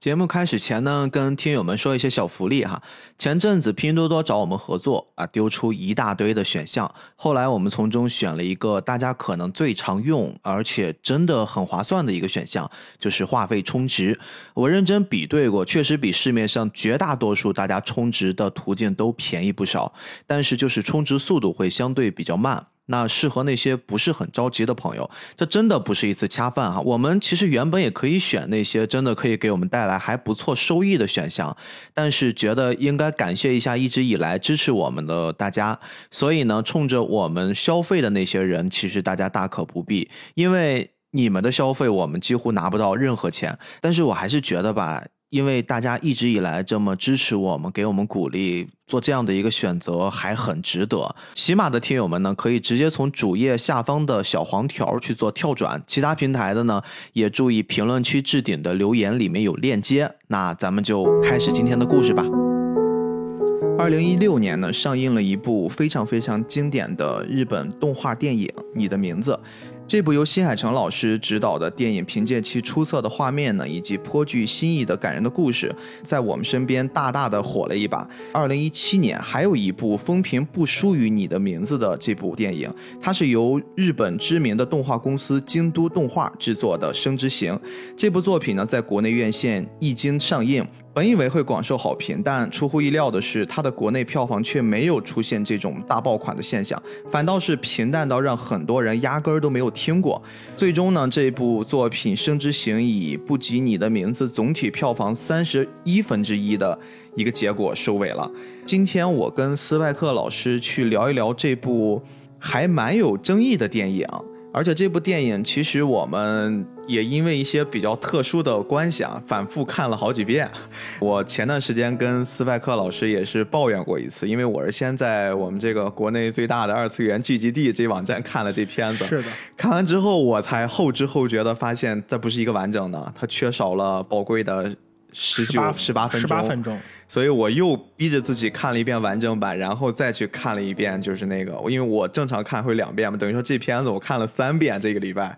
节目开始前呢，跟听友们说一些小福利哈。前阵子拼多多找我们合作啊，丢出一大堆的选项，后来我们从中选了一个大家可能最常用，而且真的很划算的一个选项，就是话费充值。我认真比对过，确实比市面上绝大多数大家充值的途径都便宜不少，但是就是充值速度会相对比较慢。那适合那些不是很着急的朋友，这真的不是一次恰饭哈。我们其实原本也可以选那些真的可以给我们带来还不错收益的选项，但是觉得应该感谢一下一直以来支持我们的大家，所以呢，冲着我们消费的那些人，其实大家大可不必，因为你们的消费我们几乎拿不到任何钱。但是我还是觉得吧。因为大家一直以来这么支持我们，给我们鼓励，做这样的一个选择还很值得。喜马的听友们呢，可以直接从主页下方的小黄条去做跳转，其他平台的呢，也注意评论区置顶的留言里面有链接。那咱们就开始今天的故事吧。二零一六年呢，上映了一部非常非常经典的日本动画电影《你的名字》。这部由新海诚老师执导的电影，凭借其出色的画面呢，以及颇具新意的感人的故事，在我们身边大大的火了一把。二零一七年，还有一部风评不输于你的名字的这部电影，它是由日本知名的动画公司京都动画制作的《生之行》。这部作品呢，在国内院线一经上映。本以为会广受好评，但出乎意料的是，它的国内票房却没有出现这种大爆款的现象，反倒是平淡到让很多人压根儿都没有听过。最终呢，这部作品《生之行》以不及你的名字总体票房三十一分之一的一个结果收尾了。今天我跟斯派克老师去聊一聊这部还蛮有争议的电影。而且这部电影其实我们也因为一些比较特殊的关系啊，反复看了好几遍。我前段时间跟斯派克老师也是抱怨过一次，因为我是先在我们这个国内最大的二次元聚集地这网站看了这片子，是的。看完之后我才后知后觉的发现，它不是一个完整的，它缺少了宝贵的十九十八分钟。十八分钟。所以我又逼着自己看了一遍完整版，然后再去看了一遍，就是那个，因为我正常看会两遍嘛，等于说这片子我看了三遍，这个礼拜。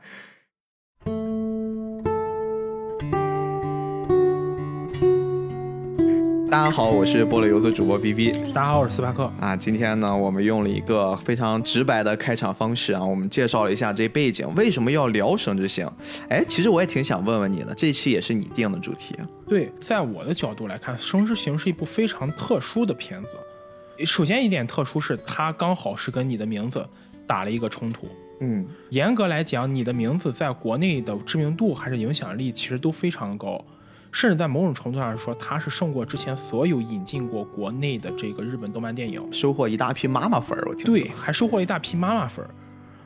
大家好，我是菠萝游子主播 B B。大家好，我是斯帕克啊。今天呢，我们用了一个非常直白的开场方式啊，我们介绍了一下这背景，为什么要聊《生之行》？哎，其实我也挺想问问你的，这期也是你定的主题。对，在我的角度来看，《生之行》是一部非常特殊的片子。首先一点特殊是，它刚好是跟你的名字打了一个冲突。嗯，严格来讲，你的名字在国内的知名度还是影响力，其实都非常高。甚至在某种程度上说，它是胜过之前所有引进过国内的这个日本动漫电影，收获一大批妈妈粉儿。我听对，还收获了一大批妈妈粉儿。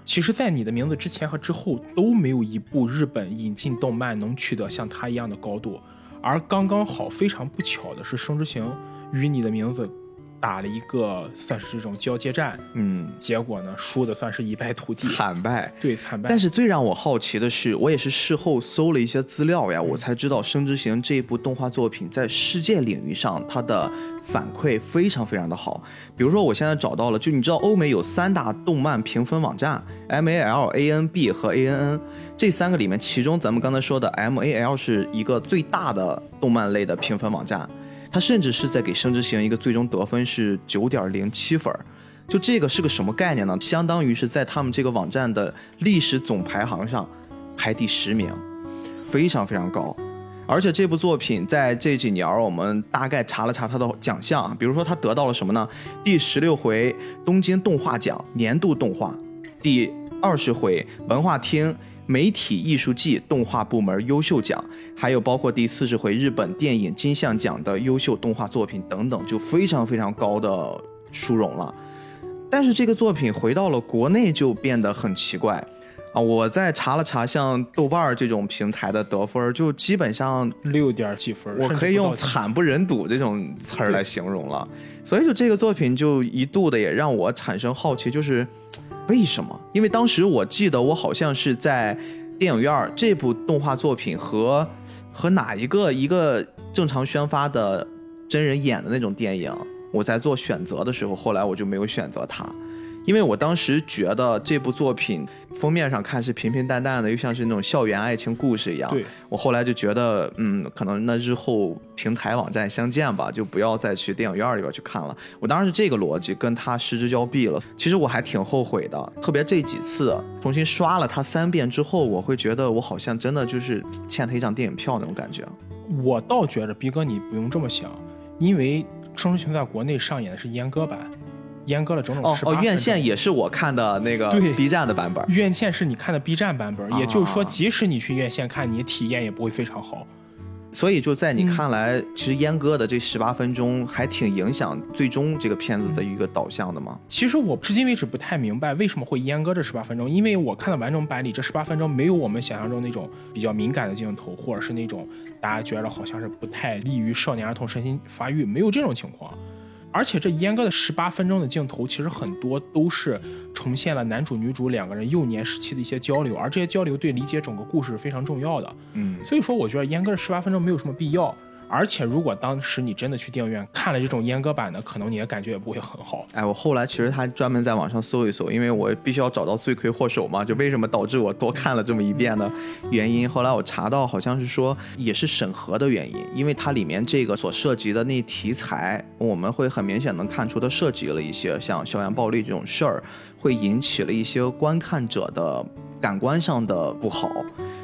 其实，在你的名字之前和之后都没有一部日本引进动漫能取得像它一样的高度，而刚刚好，非常不巧的是，《生之行》与你的名字。打了一个算是这种交接战，嗯，结果呢输的算是一败涂地，惨败，对惨败。但是最让我好奇的是，我也是事后搜了一些资料呀，我才知道《生之行》这一部动画作品在世界领域上它的反馈非常非常的好。比如说，我现在找到了，就你知道欧美有三大动漫评分网站，M A L A N B 和 A N N 这三个里面，其中咱们刚才说的 M A L 是一个最大的动漫类的评分网站。他甚至是在给《生之行》一个最终得分是九点零七分，就这个是个什么概念呢？相当于是在他们这个网站的历史总排行上排第十名，非常非常高。而且这部作品在这几年，我们大概查了查它的奖项，比如说它得到了什么呢？第十六回东京动画奖年度动画，第二十回文化厅。媒体艺术季动画部门优秀奖，还有包括第四十回日本电影金像奖的优秀动画作品等等，就非常非常高的殊荣了。但是这个作品回到了国内就变得很奇怪啊！我在查了查，像豆瓣这种平台的得分，就基本上六点几分，我可以用惨不忍睹这种词儿来形容了。所以就这个作品就一度的也让我产生好奇，就是。为什么？因为当时我记得我好像是在电影院这部动画作品和和哪一个一个正常宣发的真人演的那种电影，我在做选择的时候，后来我就没有选择它，因为我当时觉得这部作品封面上看是平平淡淡的，又像是那种校园爱情故事一样。对，我后来就觉得，嗯，可能那日后平台网站相见吧，就不要再去电影院里边去看了。我当时是这个逻辑，跟他失之交臂了。其实我还挺后悔的，特别这几次重新刷了它三遍之后，我会觉得我好像真的就是欠他一张电影票那种感觉。我倒觉着逼哥你不用这么想，因为《生之行》在国内上演的是阉割版。阉割了整整哦哦，院线也是我看的那个 B 站的版本。院线是你看的 B 站版本，也就是说，即使你去院线看，你体验也不会非常好。所以就在你看来，其实阉割的这十八分钟还挺影响最终这个片子的一个导向的吗？其实我至今为止不太明白为什么会阉割这十八分钟，因为我看的完整版里这十八分钟没有我们想象中那种比较敏感的镜头，或者是那种大家觉得好像是不太利于少年儿童身心发育，没有这种情况。而且这阉割的十八分钟的镜头，其实很多都是重现了男主女主两个人幼年时期的一些交流，而这些交流对理解整个故事是非常重要的。嗯，所以说我觉得阉割的十八分钟没有什么必要。而且，如果当时你真的去电影院看了这种阉割版的，可能你的感觉也不会很好。哎，我后来其实还专门在网上搜一搜，因为我必须要找到罪魁祸首嘛，就为什么导致我多看了这么一遍的原因。后来我查到，好像是说也是审核的原因，因为它里面这个所涉及的那题材，我们会很明显能看出它涉及了一些像校园暴力这种事儿，会引起了一些观看者的感官上的不好，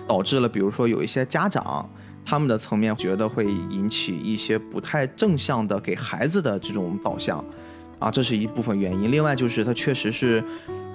导致了比如说有一些家长。他们的层面觉得会引起一些不太正向的给孩子的这种导向，啊，这是一部分原因。另外就是它确实是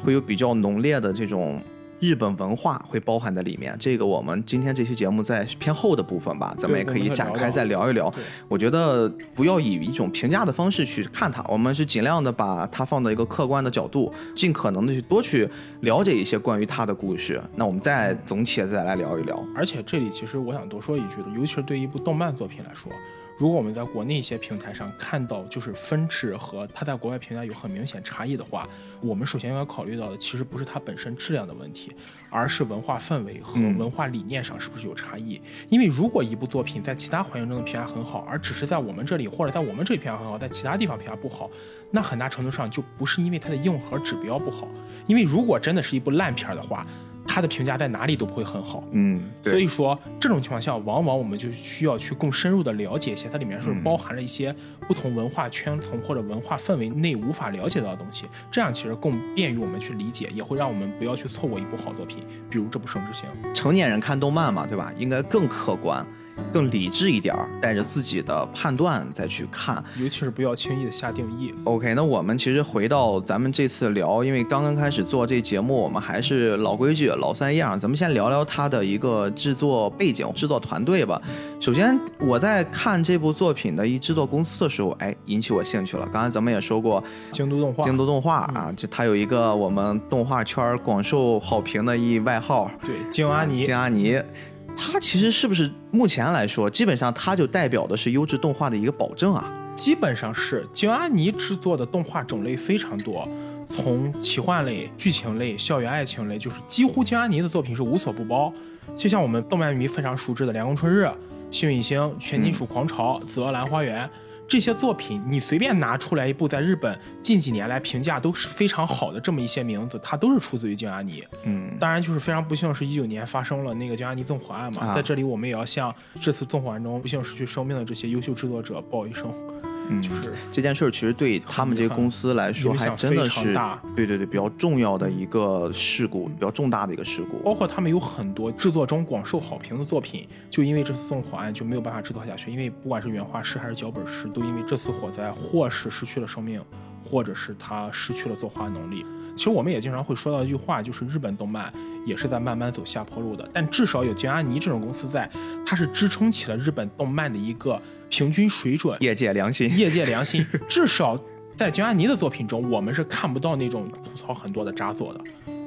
会有比较浓烈的这种。日本文化会包含在里面，这个我们今天这期节目在偏后的部分吧，咱们也可以展开再聊一聊。我觉得不要以一种评价的方式去看它，我们是尽量的把它放到一个客观的角度，尽可能的去多去了解一些关于它的故事。那我们再总且再来聊一聊。而且这里其实我想多说一句的，尤其是对于一部动漫作品来说。如果我们在国内一些平台上看到就是分制和它在国外平台有很明显差异的话，我们首先要考虑到的其实不是它本身质量的问题，而是文化氛围和文化理念上是不是有差异。因为如果一部作品在其他环境中的评价很好，而只是在我们这里或者在我们这里评价很好，在其他地方评价不好，那很大程度上就不是因为它的硬核指标不好。因为如果真的是一部烂片的话，它的评价在哪里都不会很好，嗯，所以说这种情况下，往往我们就需要去更深入的了解一些，它里面是包含了一些不同文化圈层或者文化氛围内无法了解到的东西，这样其实更便于我们去理解，也会让我们不要去错过一部好作品，比如这部《圣之行》。成年人看动漫嘛，对吧？应该更客观。更理智一点儿，带着自己的判断再去看，尤其是不要轻易的下定义。OK，那我们其实回到咱们这次聊，因为刚刚开始做这节目，我们还是老规矩、老三样，咱们先聊聊它的一个制作背景、制作团队吧。首先，我在看这部作品的一制作公司的时候，哎，引起我兴趣了。刚才咱们也说过，京都动画，京都动画啊，就它有一个我们动画圈广受好评的一外号，对，京阿尼，京阿尼。它其实是不是目前来说，基本上它就代表的是优质动画的一个保证啊？基本上是，京阿尼制作的动画种类非常多，从奇幻类、剧情类、校园爱情类，就是几乎京阿尼的作品是无所不包。就像我们动漫迷非常熟知的《凉宫春日》《幸运星》《全金属狂潮》《紫罗兰花园》。这些作品，你随便拿出来一部，在日本近几年来评价都是非常好的这么一些名字，它都是出自于京阿尼。嗯，当然就是非常不幸，是一九年发生了那个京阿尼纵火案嘛，在这里我们也要向这次纵火案中不幸失去生命的这些优秀制作者报一声。嗯，就是这件事儿，其实对他们这个公司来说，还真的是对对对比较重要的一个事故，比较重大的一个事故。包括他们有很多制作中广受好评的作品，就因为这次纵火案就没有办法制作下去，因为不管是原画师还是脚本师，都因为这次火灾或是失去了生命，或者是他失去了作画能力。其实我们也经常会说到一句话，就是日本动漫也是在慢慢走下坡路的，但至少有京阿尼这种公司在，它是支撑起了日本动漫的一个。平均水准，业界良心，业界良心。至少在江安尼的作品中，我们是看不到那种吐槽很多的渣作的。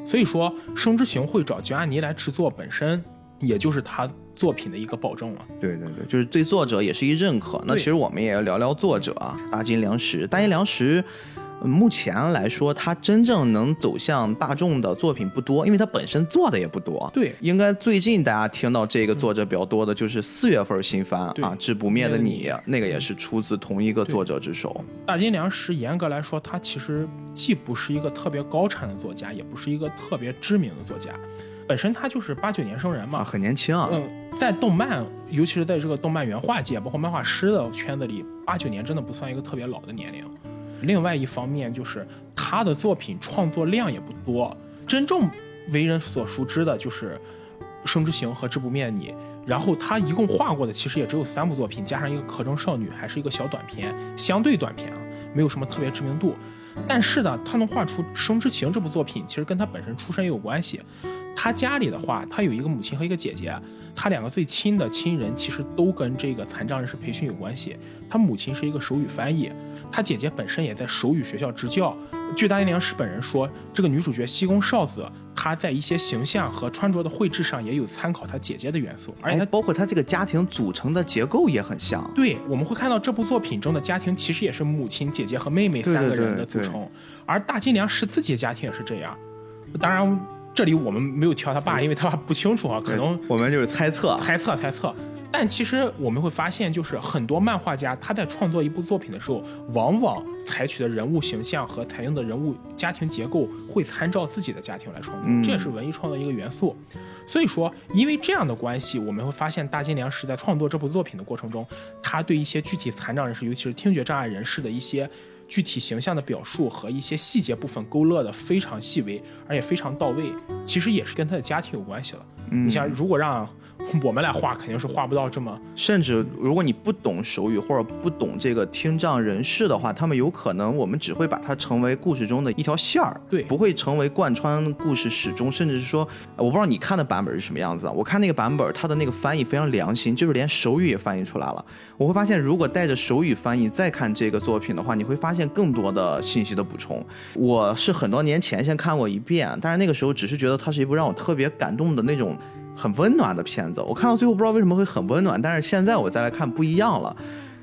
所以说，《生之行》会找江安尼来制作，本身也就是他作品的一个保证了。对对对，就是对作者也是一认可。那其实我们也要聊聊作者啊，大金良实。大金良实，目前来说，他真正能走向大众的作品不多，因为他本身做的也不多。对，应该最近大家听到这个作者比较多的就是四月份新番啊，《致不灭的你那个也是出自同一个作者之手。大金良实严格来说，他其实既不是一个特别高产的作家，也不是一个特别知名的作家，本身他就是八九年生人啊，嘛。很年轻啊。嗯，在动漫，尤其是在这个动漫原画界，包括漫画师的圈子里，八九年真的不算一个特别老的年龄。另外一方面，就是他的作品创作量也不多，真正为人所熟知的就是《生之行》和《致不灭你》。然后他一共画过的其实也只有三部作品，加上一个壳中少女，还是一个小短片，相对短片啊，没有什么特别知名度。但是呢，他能画出《生之行》这部作品，其实跟他本身出身也有关系。他家里的话，他有一个母亲和一个姐姐，他两个最亲的亲人其实都跟这个残障人士培训有关系。他母亲是一个手语翻译，他姐姐本身也在手语学校执教。据大金良史本人说，这个女主角西宫少子，她在一些形象和穿着的绘制上也有参考她姐姐的元素，而且她哎，包括她这个家庭组成的结构也很像。对，我们会看到这部作品中的家庭其实也是母亲、姐姐和妹妹三个人的对对组成，而大金良实自己的家庭也是这样。当然，这里我们没有挑他爸，因为他爸不清楚啊，可能我们就是猜测。猜测猜测。但其实我们会发现，就是很多漫画家他在创作一部作品的时候，往往采取的人物形象和采用的人物家庭结构会参照自己的家庭来创作，嗯这也是文艺创作一个元素。所以说，因为这样的关系，我们会发现大金良实在创作这部作品的过程中，他对一些具体残障人士，尤其是听觉障碍人士的一些具体形象的表述和一些细节部分勾勒的非常细微，而且非常到位。其实也是跟他的家庭有关系了。嗯你像如果让 我们俩画，肯定是画不到这么甚至如果你不懂手语或者不懂这个听障人士的话，他们有可能我们只会把它成为故事中的一条线儿，对不会成为贯穿故事始终，甚至是说，呃我不知道你看的版本是什么样子啊？我看那个版本，它的那个翻译非常良心，就是连手语也翻译出来了。我会发现，如果带着手语翻译再看这个作品的话，你会发现更多的信息的补充。我是很多年前先看过一遍，但是那个时候只是觉得它是一部让我特别感动的那种。很温暖的片子，我看到最后不知道为什么会很温暖，但是现在我再来看不一样了。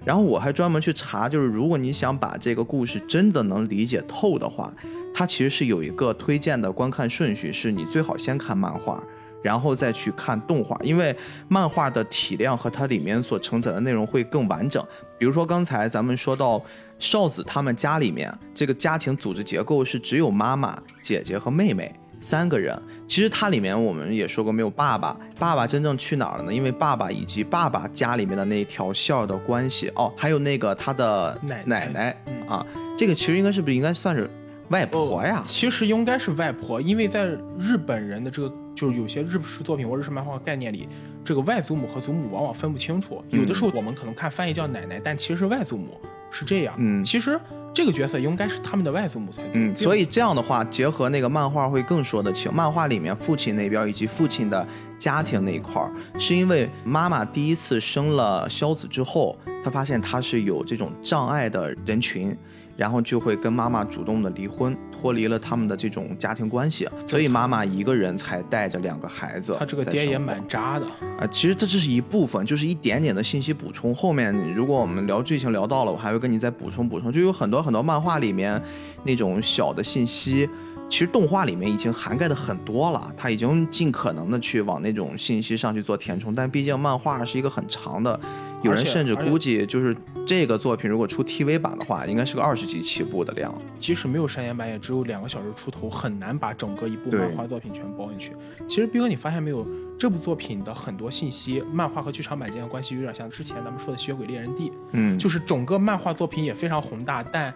然后我还专门去查，就是如果你想把这个故事真的能理解透的话，它其实是有一个推荐的观看顺序，是你最好先看漫画，然后再去看动画，因为漫画的体量和它里面所承载的内容会更完整。比如说刚才咱们说到少子他们家里面这个家庭组织结构是只有妈妈、姐姐和妹妹。三个人，其实它里面我们也说过没有爸爸，爸爸真正去哪儿了呢？因为爸爸以及爸爸家里面的那条线儿的关系哦，还有那个他的奶奶啊，这个其实应该是不是应该算是外婆呀？其实应该是外婆，因为在日本人的这个就是有些日式作品或日式漫画概念里，这个外祖母和祖母往往分不清楚。有的时候我们可能看翻译叫奶奶，但其实是外祖母，是这样。嗯其实这个角色应该是他们的外祖母才对。嗯，所以这样的话，结合那个漫画会更说得清。漫画里面父亲那边以及父亲的家庭那一块儿，是因为妈妈第一次生了肖子之后，她发现她是有这种障碍的人群，然后就会跟妈妈主动的离婚，脱离了他们的这种家庭关系，所以妈妈一个人才带着两个孩子。他这个爹也蛮渣的。啊，其实这只是一部分，就是一点点的信息补充。后面如果我们聊剧情聊到了，我还会跟你再补充补充。就有很多很多漫画里面那种小的信息，其实动画里面已经涵盖的很多了，他已经尽可能的去往那种信息上去做填充。但毕竟漫画是一个很长的，有人甚至估计就是这个作品如果出 TV 版的话，应该是个二十集起步的量。即使没有删减版，也只有两个小时出头，很难把整个一部漫画作品全包进去。其实斌哥，你发现没有，这部作品的很多信息，漫画和剧场版间的关系有点像之前咱们说的《吸血鬼猎人 D》，嗯，就是整个漫画作品也非常宏大，但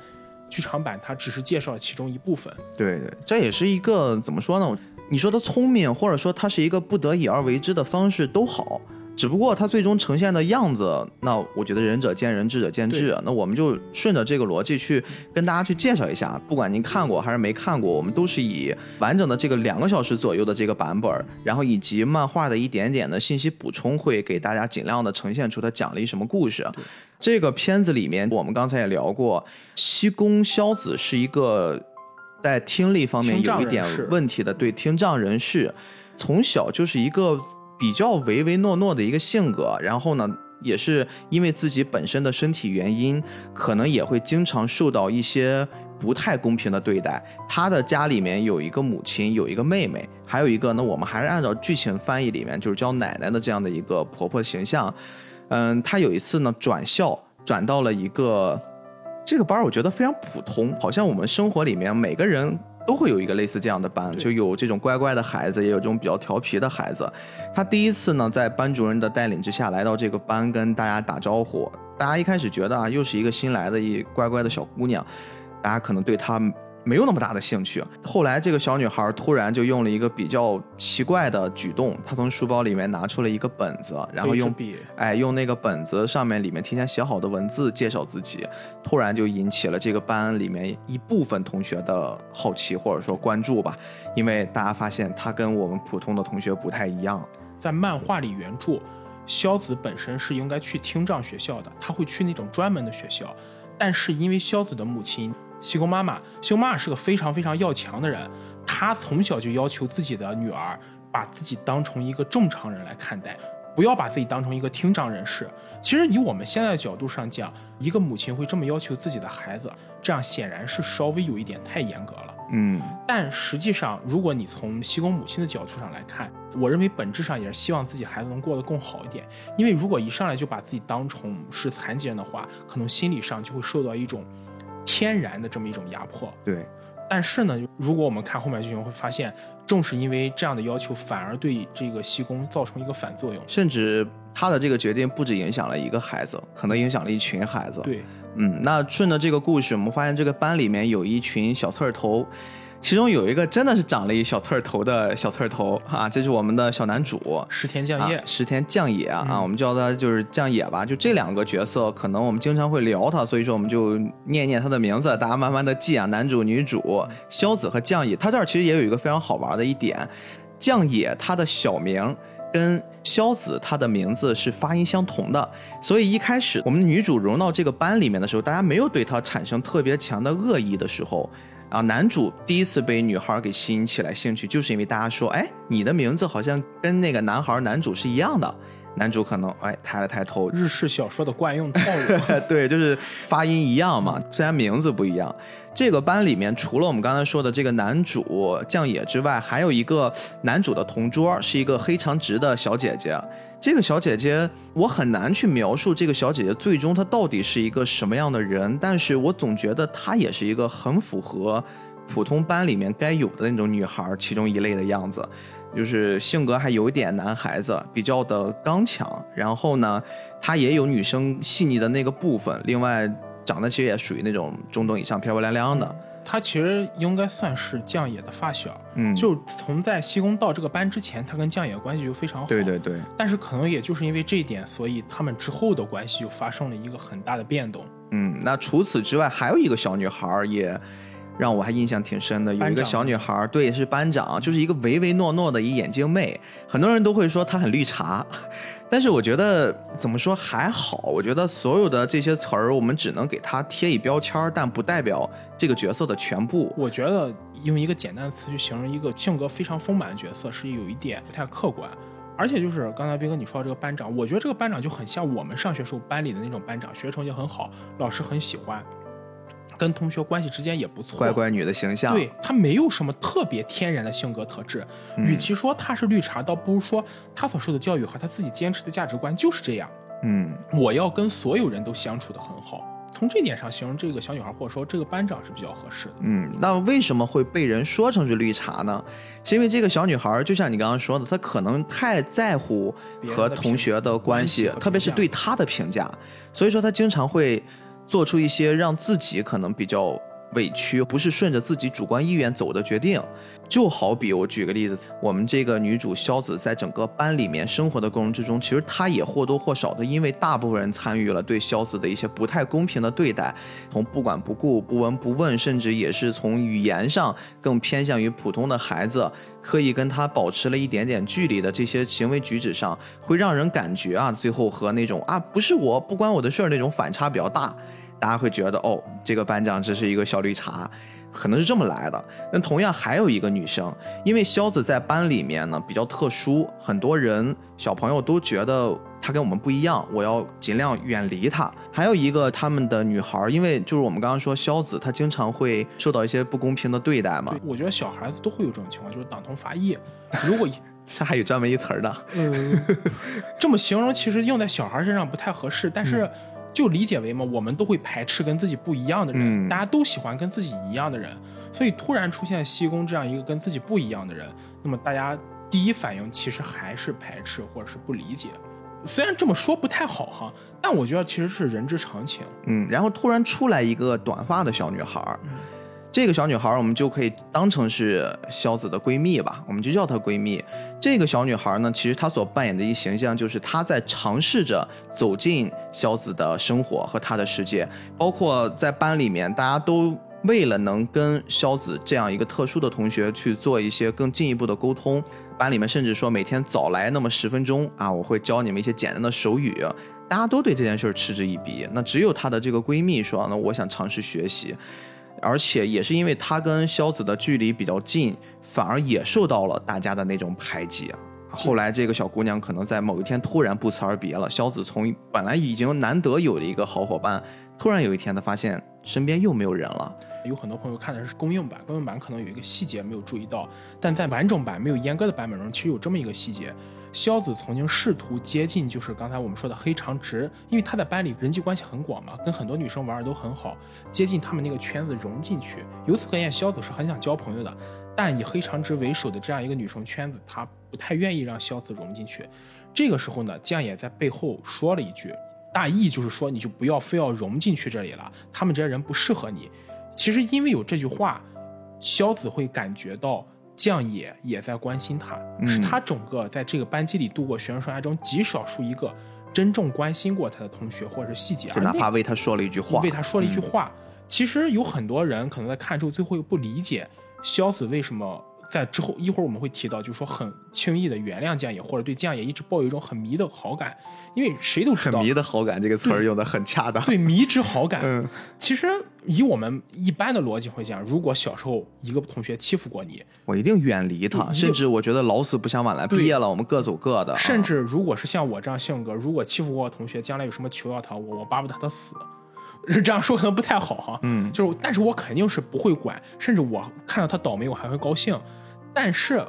剧场版它只是介绍了其中一部分。对对，这也是一个怎么说呢？你说他聪明，或者说他是一个不得已而为之的方式都好，只不过它最终呈现的样子，那我觉得仁者见仁，智者见智。那我们就顺着这个逻辑去跟大家去介绍一下，不管您看过还是没看过，我们都是以完整的这个两个小时左右的这个版本，然后以及漫画的一点点的信息补充，会给大家尽量的呈现出它讲了一什么故事。这个片子里面，我们刚才也聊过，西宫萧子是一个在听力方面有一点问题的，对听障人士，从小就是一个比较唯唯诺诺的一个性格，然后呢。也是因为自己本身的身体原因，可能也会经常受到一些不太公平的对待。他的家里面有一个母亲，有一个妹妹，还有一个呢，我们还是按照剧情翻译里面就是叫奶奶的这样的一个婆婆形象。嗯，她有一次呢转校，转到了一个这个班，我觉得非常普通，好像我们生活里面每个人。都会有一个类似这样的班，就有这种乖乖的孩子，也有这种比较调皮的孩子。他第一次呢，在班主任的带领之下来到这个班，跟大家打招呼。大家一开始觉得啊，又是一个新来的一乖乖的小姑娘，大家可能对她。没有那么大的兴趣。后来，这个小女孩突然就用了一个比较奇怪的举动，她从书包里面拿出了一个本子，然后用笔，哎，用那个本子上面里面提前写好的文字介绍自己，突然就引起了这个班里面一部分同学的好奇或者说关注吧，因为大家发现她跟我们普通的同学不太一样。在漫画里原著，萧子本身是应该去听障学校的，他会去那种专门的学校，但是因为萧子的母亲。西宫妈妈，西宫妈妈是个非常非常要强的人，她从小就要求自己的女儿把自己当成一个正常人来看待，不要把自己当成一个听障人士。其实以我们现在的角度上讲，一个母亲会这么要求自己的孩子，这样显然是稍微有一点太严格了。嗯，但实际上，如果你从西宫母亲的角度上来看，我认为本质上也是希望自己孩子能过得更好一点。因为如果一上来就把自己当成是残疾人的话，可能心理上就会受到一种。天然的这么一种压迫，对。但是呢，如果我们看后面剧情，会发现，正是因为这样的要求，反而对这个西宫造成一个反作用。甚至他的这个决定不止影响了一个孩子，可能影响了一群孩子。对，嗯。那顺着这个故事，我们发现这个班里面有一群小刺儿头。其中有一个真的是长了一小刺儿头的小刺儿头啊，这是我们的小男主石田将野，石田将野啊，我们叫他就是将野吧。就这两个角色，可能我们经常会聊他，所以说我们就念念他的名字，大家慢慢的记啊。男主、女主萧子和将野，他这儿其实也有一个非常好玩的一点，将野他的小名跟萧子他的名字是发音相同的，所以一开始我们女主融到这个班里面的时候，大家没有对他产生特别强的恶意的时候。啊，男主第一次被女孩给吸引起来兴趣，就是因为大家说，哎，你的名字好像跟那个男孩男主是一样的。男主可能哎抬了抬头，日式小说的惯用套路，对，就是发音一样嘛，虽然名字不一样。这个班里面除了我们刚才说的这个男主将野之外，还有一个男主的同桌，是一个黑长直的小姐姐。这个小姐姐，我很难去描述这个小姐姐最终她到底是一个什么样的人，但是我总觉得她也是一个很符合普通班里面该有的那种女孩其中一类的样子。就是性格还有一点男孩子，比较的刚强。然后呢，她也有女生细腻的那个部分。另外，长得其实也属于那种中等以上、漂漂亮亮的。他其实应该算是将野的发小。嗯，就从在西宫到这个班之前，他跟将野关系就非常好。对对对。但是可能也就是因为这一点，所以他们之后的关系就发生了一个很大的变动。嗯，那除此之外，还有一个小女孩也。让我还印象挺深的，有一个小女孩，对，是班长，就是一个唯唯诺诺的一眼镜妹，很多人都会说她很绿茶，但是我觉得怎么说还好，我觉得所有的这些词儿，我们只能给她贴一标签，但不代表这个角色的全部。我觉得用一个简单的词去形容一个性格非常丰满的角色，是有一点不太客观，而且就是刚才斌哥你说到这个班长，我觉得这个班长就很像我们上学时候班里的那种班长，学习成绩很好，老师很喜欢。跟同学关系之间也不错，乖乖女的形象。对她没有什么特别天然的性格特质，与其说她是绿茶，倒不如说她所受的教育和她自己坚持的价值观就是这样。嗯，我要跟所有人都相处的很好，从这点上形容这个小女孩或者说这个班长是比较合适的。嗯，那为什么会被人说成是绿茶呢？是因为这个小女孩就像你刚刚说的，她可能太在乎和同学的关系，特别是对她的评价，所以说她经常会。做出一些让自己可能比较委屈，不是顺着自己主观意愿走的决定。就好比我举个例子，我们这个女主萧子在整个班里面生活的过程之中，其实她也或多或少的因为大部分人参与了对萧子的一些不太公平的对待，从不管不顾、不闻不问，甚至也是从语言上更偏向于普通的孩子，刻意跟她保持了一点点距离的这些行为举止上，会让人感觉啊，最后和那种啊不是我不关我的事儿那种反差比较大。大家会觉得哦，这个班长只是一个小绿茶，可能是这么来的。那同样还有一个女生，因为肖子在班里面呢比较特殊，很多人小朋友都觉得她跟我们不一样，我要尽量远离她。还有一个他们的女孩，因为就是我们刚刚说肖子，她经常会受到一些不公平的对待嘛，。我觉得小孩子都会有这种情况，就是党同伐异。如果这还有专门一词儿的，嗯，这么形容其实用在小孩身上不太合适，但是就理解为嘛，我们都会排斥跟自己不一样的人，嗯大家都喜欢跟自己一样的人，所以突然出现西宫这样一个跟自己不一样的人，那么大家第一反应其实还是排斥或者是不理解。虽然这么说不太好哈，但我觉得其实是人之常情。嗯，然后突然出来一个短发的小女孩儿，这个小女孩我们就可以当成是萧子的闺蜜吧，我们就叫她闺蜜。这个小女孩呢，其实她所扮演的一形象就是她在尝试着走进萧子的生活和她的世界，包括在班里面，大家都为了能跟萧子这样一个特殊的同学去做一些更进一步的沟通，班里面甚至说每天早来那么十分钟啊，我会教你们一些简单的手语。大家都对这件事嗤之以鼻，那只有她的这个闺蜜说，那我想尝试学习，而且也是因为她跟萧子的距离比较近，反而也受到了大家的那种排挤。后来这个小姑娘可能在某一天突然不辞而别了，萧子从本来已经难得有的一个好伙伴，突然有一天她发现身边又没有人了。有很多朋友看的是公映版，公映版可能有一个细节没有注意到，但在完整版没有阉割的版本中，其实有这么一个细节：萧子曾经试图接近，就是刚才我们说的黑长直，因为他在班里人际关系很广嘛，跟很多女生玩的都很好，接近他们那个圈子融进去。由此可见，萧子是很想交朋友的，但以黑长直为首的这样一个女生圈子，他不太愿意让萧子融进去。这个时候呢，将也在背后说了一句，大意就是说，你就不要非要融进去这里了，他们这些人不适合你。其实因为有这句话，萧子会感觉到将野也在关心他，嗯。是他整个在这个班级里度过学生生涯中极少数一个真正关心过他的同学或者是细节，就哪怕为他说了一句话，为他说了一句话。其实有很多人可能在看之后，最后又不理解肖子为什么在之后一会儿我们会提到，就是说很轻易的原谅将野，或者对将野一直抱有一种很迷的好感，因为谁都知道很迷的好感这个词儿用的很恰当。对迷之好感。嗯其实以我们一般的逻辑会讲，如果小时候一个同学欺负过你，我一定远离他，甚至我觉得老死不相往来。毕业了，我们各走各的。甚啊至如果是像我这样性格，如果欺负过我同学，将来有什么求要他，我我巴不得他死。是这样说可能不太好哈，嗯就是，但是我肯定是不会管，甚至我看到他倒霉，我还会高兴。但是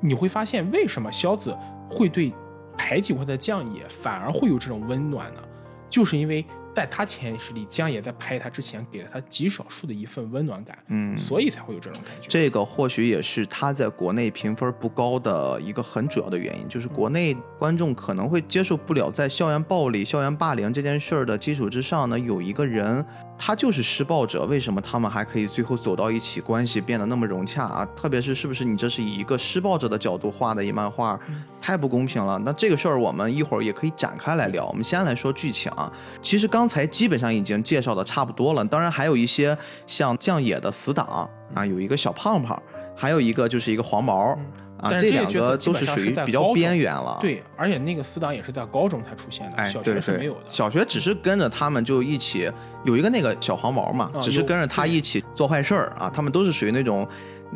你会发现，为什么萧子会对排挤过他的将野反而会有这种温暖呢？就是因为在他潜意识里，江野在拍他之前给了他极少数的一份温暖感，嗯所以才会有这种感觉。这个或许也是他在国内评分不高的一个很主要的原因，就是国内观众可能会接受不了在校园暴力、校园霸凌这件事儿的基础之上呢，有一个人他就是施暴者，为什么他们还可以最后走到一起，关系变得那么融洽啊？特别是是不是你这是以一个施暴者的角度画的一漫画，太不公平了。那这个事儿我们一会儿也可以展开来聊。我们先来说剧情啊，其实刚才基本上已经介绍的差不多了，当然还有一些像将野的死党啊，有一个小胖胖，还有一个就是一个黄毛。这两个都是属于比较边缘了。对，而且那个死党也是在高中才出现的，哎，小学是没有的。小学只是跟着他们就一起有一个那个小黄毛嘛，啊只是跟着他一起做坏事儿啊。他们都是属于那种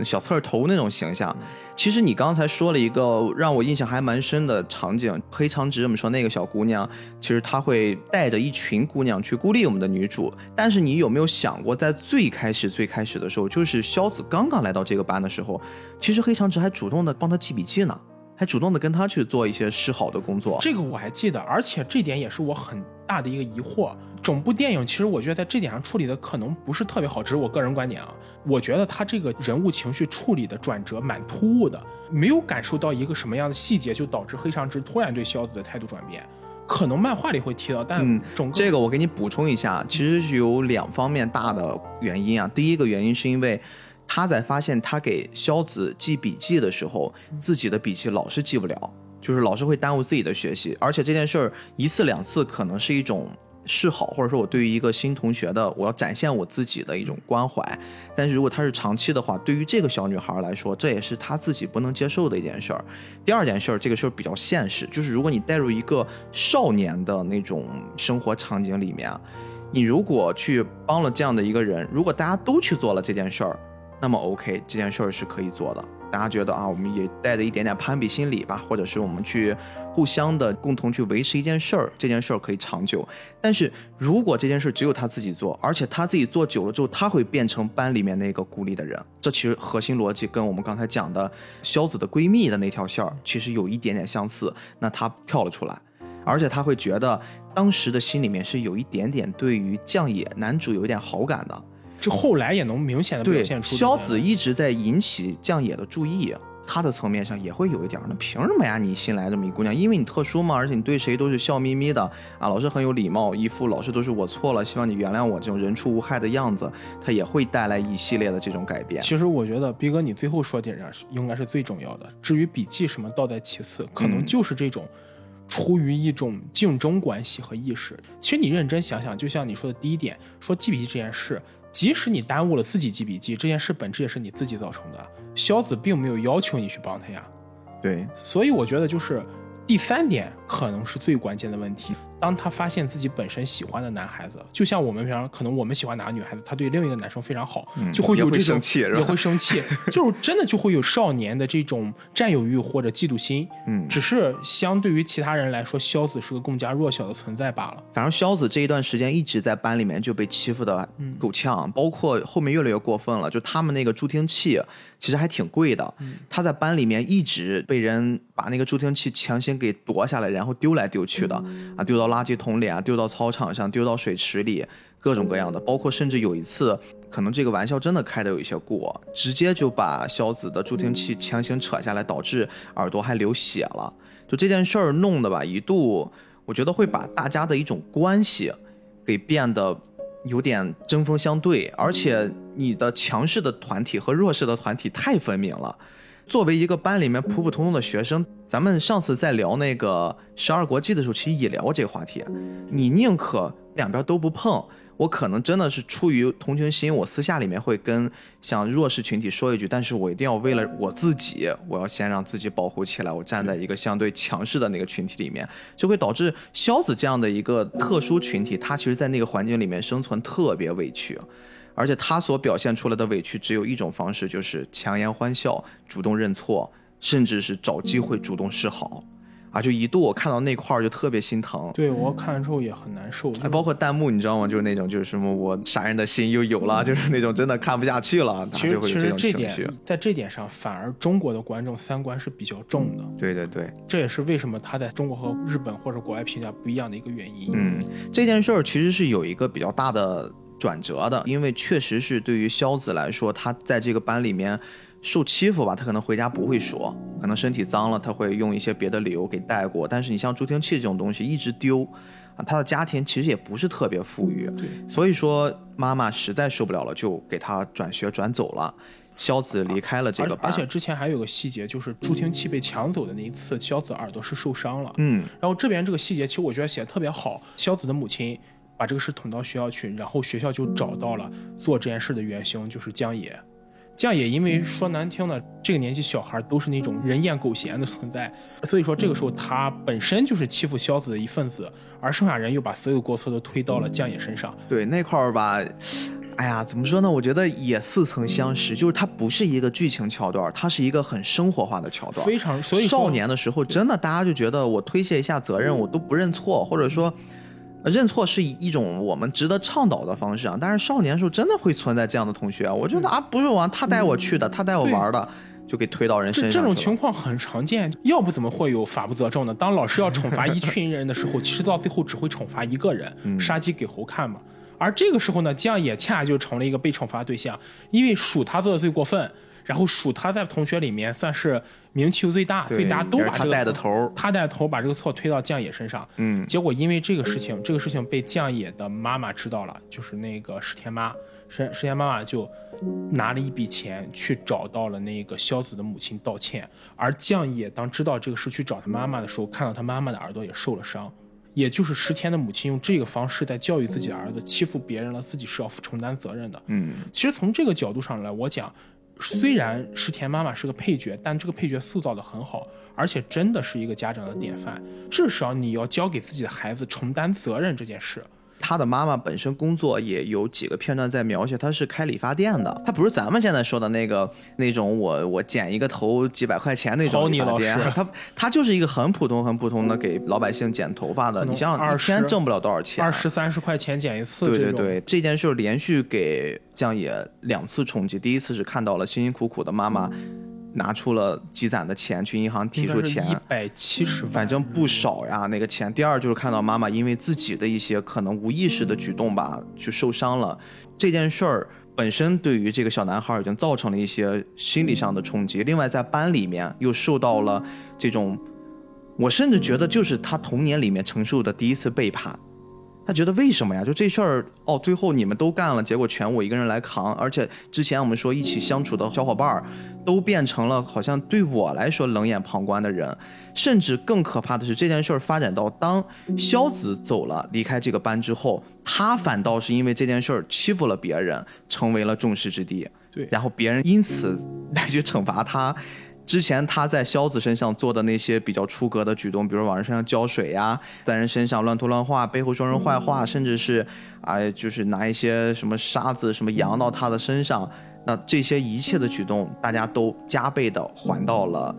小刺儿头那种形象。嗯其实你刚才说了一个让我印象还蛮深的场景，黑长直我们说那个小姑娘，其实她会带着一群姑娘去孤立我们的女主。但是你有没有想过，在最开始最开始的时候，就是萧子刚刚来到这个班的时候，其实黑长直还主动的帮她记笔记呢。还主动的跟她去做一些示好的工作，这个我还记得，而且这点也是我很大的一个疑惑。整部电影其实我觉得在这点上处理的可能不是特别好，只是我个人观点啊。我觉得他这个人物情绪处理的转折蛮突兀的，没有感受到一个什么样的细节，就导致黑长直突然对萧子的态度转变。可能漫画里会提到，但嗯整个、这个我给你补充一下，其实是有两方面大的原因啊。第一个原因是因为他在发现他给萧子记笔记的时候，自己的笔记老是记不了，就是老是会耽误自己的学习，而且这件事儿一次两次可能是一种示好，或者说我对于一个新同学的，我要展现我自己的一种关怀。但是如果他是长期的话，对于这个小女孩来说，这也是她自己不能接受的一件事儿。第二件事儿，这个事儿比较现实，就是如果你带入一个少年的那种生活场景里面，你如果去帮了这样的一个人，如果大家都去做了这件事儿，那么 OK，这件事儿是可以做的。大家觉得啊，我们也带着一点点攀比心理吧，或者是我们去互相的共同去维持一件事儿，这件事儿可以长久。但是如果这件事只有他自己做，而且他自己做久了之后，他会变成班里面那个孤立的人。这其实核心逻辑跟我们刚才讲的肖子的闺蜜的那条线儿其实有一点点相似。那他跳了出来，而且他会觉得当时的心里面是有一点点对于将野男主有一点好感的。这后来也能明显的表，现出。萧子一直在引起将野的注意，他的层面上也会有一点儿。那凭什么呀？你新来这么一姑娘，因为你特殊嘛，而且你对谁都是笑眯眯的啊，老是很有礼貌，一副老是都是我错了，希望你原谅我这种人畜无害的样子，他也会带来一系列的这种改变。其实我觉得逼哥你最后说点上是应该是最重要的，至于笔记什么倒在其次，可能嗯就是这种。出于一种竞争关系和意识，其实你认真想想，就像你说的第一点，说记笔记这件事，即使你耽误了自己记笔记，这件事本质也是你自己造成的。肖子并没有要求你去帮他呀，对，所以我觉得就是第三点可能是最关键的问题。当他发现自己本身喜欢的男孩子，就像我们平常可能我们喜欢哪个女孩子，他对另一个男生非常好，就会嗯也会有这种生气也会生气，就是真的就会有少年的这种占有欲或者嫉妒心。嗯只是相对于其他人来说，萧子是个更加弱小的存在罢了。反正萧子这一段时间一直在班里面就被欺负的够呛，包括后面越来越过分了。就他们那个助听器其实还挺贵的，他在班里面一直被人把那个助听器强行给夺下来，然后丢来丢去的啊，丢到垃圾桶里啊，丢到操场上，丢到水池里，各种各样的。包括甚至有一次，可能这个玩笑真的开的有一些过，直接就把肖子的助听器强行扯下来，导致耳朵还流血了。就这件事儿弄的吧，一度我觉得会把大家的一种关系给变得有点针锋相对，而且你的强势的团体和弱势的团体太分明了。作为一个班里面普普通通的学生，咱们上次在聊那个十二国际的时候，其实也聊过这个话题。你宁可两边都不碰，我可能真的是出于同情心，我私下里面会跟像弱势群体说一句，但是我一定要为了我自己，我要先让自己保护起来，我站在一个相对强势的那个群体里面，就会导致萧子这样的一个特殊群体，他其实在那个环境里面生存特别委屈。而且他所表现出来的委屈只有一种方式，就是强颜欢笑、主动认错，甚至是找机会主动示好，啊，就一度我看到那块儿就特别心疼。对我看了之后也很难受。还，包括弹幕，你知道吗？就是那种，就是什么我杀人的心又有了，就是那种真的看不下去了，其实其实这点。在这点上，反而中国的观众三观是比较重的。对对对，这也是为什么他在中国和日本或者国外评价不一样的一个原因。嗯，这件事儿其实是有一个比较大的转折的，因为确实是对于肖子来说，他在这个班里面受欺负吧，他可能回家不会说，可能身体脏了，他会用一些别的理由给带过。但是你像助听器这种东西一直丢啊，他的家庭其实也不是特别富裕，对，所以说妈妈实在受不了了，就给他转学转走了。肖子离开了这个班，而而且之前还有个细节，就是助听器被抢走的那一次，肖子耳朵是受伤了。嗯，然后这边这个细节，其实我觉得写的特别好。肖子的母亲把这个事捅到学校去，然后学校就找到了做这件事的元凶，就是江野。江野因为说难听的，这个年纪小孩都是那种人厌狗嫌的存在，所以说这个时候他本身就是欺负萧子的一份子，而剩下人又把所有过错都推到了江野身上。对那块儿吧，哎呀，怎么说呢？我觉得也似曾相识，就是它不是一个剧情桥段，它是一个很生活化的桥段。非常，所以少年的时候，真的大家就觉得我推卸一下责任，我都不认错，或者说。呃认错是一一种我们值得倡导的方式啊，但是少年时候真的会存在这样的同学啊，我觉得啊不是我，他带我去的，他带我玩的，就给推到人身这这种情况很常见，要不怎么会有法不责众呢？当老师要 惩罚一群人的时候，其实到最后只会惩罚一个人，嗯。杀鸡给猴看嘛。而这个时候呢，江野恰恰就成了一个被惩罚对象，因为数他做的最过分，然后数他在同学里面算是名气又最大，所以大家都把这个带的头他带的头把这个错推到江野身上。嗯结果因为这个事情，这个事情被江野的妈妈知道了，就是那个石田妈，石石田妈妈就拿了一笔钱去找到了那个萧子的母亲道歉。而江野当知道这个事去找他妈妈的时候，看到他妈妈的耳朵也受了伤，也就是石田的母亲用这个方式在教育自己的儿子，欺负别人了，自己是要负承担责任的。嗯，其实从这个角度上来，我讲，虽然石田妈妈是个配角，但这个配角塑造的很好，而且真的是一个家长的典范。至少你要教给自己的孩子承担责任这件事。他的妈妈本身工作也有几个片段在描写，他是开理发店的，他不是咱们现在说的那个那种我我剪一个头几百块钱那种理发店，他他就是一个很普通很普通的给老百姓剪头发的，你像一天挣不了多少钱，二十三十块钱剪一次，对对对，这件事连续给江野两次冲击，第一次是看到了辛辛苦苦的妈妈。拿出了积攒的钱去银行提出钱，一百七十万，反正不少呀那个钱。第二就是看到妈妈因为自己的一些可能无意识的举动吧，去受伤了。这件事儿本身对于这个小男孩已经造成了一些心理上的冲击。另外在班里面又受到了这种，我甚至觉得就是他童年里面承受的第一次背叛。他觉得为什么呀？就这事儿哦，最后你们都干了，结果全我一个人来扛。而且之前我们说一起相处的小伙伴儿，都变成了好像对我来说冷眼旁观的人。甚至更可怕的是，这件事儿发展到当肖子走了，离开这个班之后，他反倒是因为这件事儿欺负了别人，成为了众矢之的。对，然后别人因此来去惩罚他。之前他在萧子身上做的那些比较出格的举动，比如往人身上浇水呀，在人身上乱涂乱画，背后说人坏话，甚至是哎，就是拿一些什么沙子什么扬到他的身上，那这些一切的举动，大家都加倍的还到了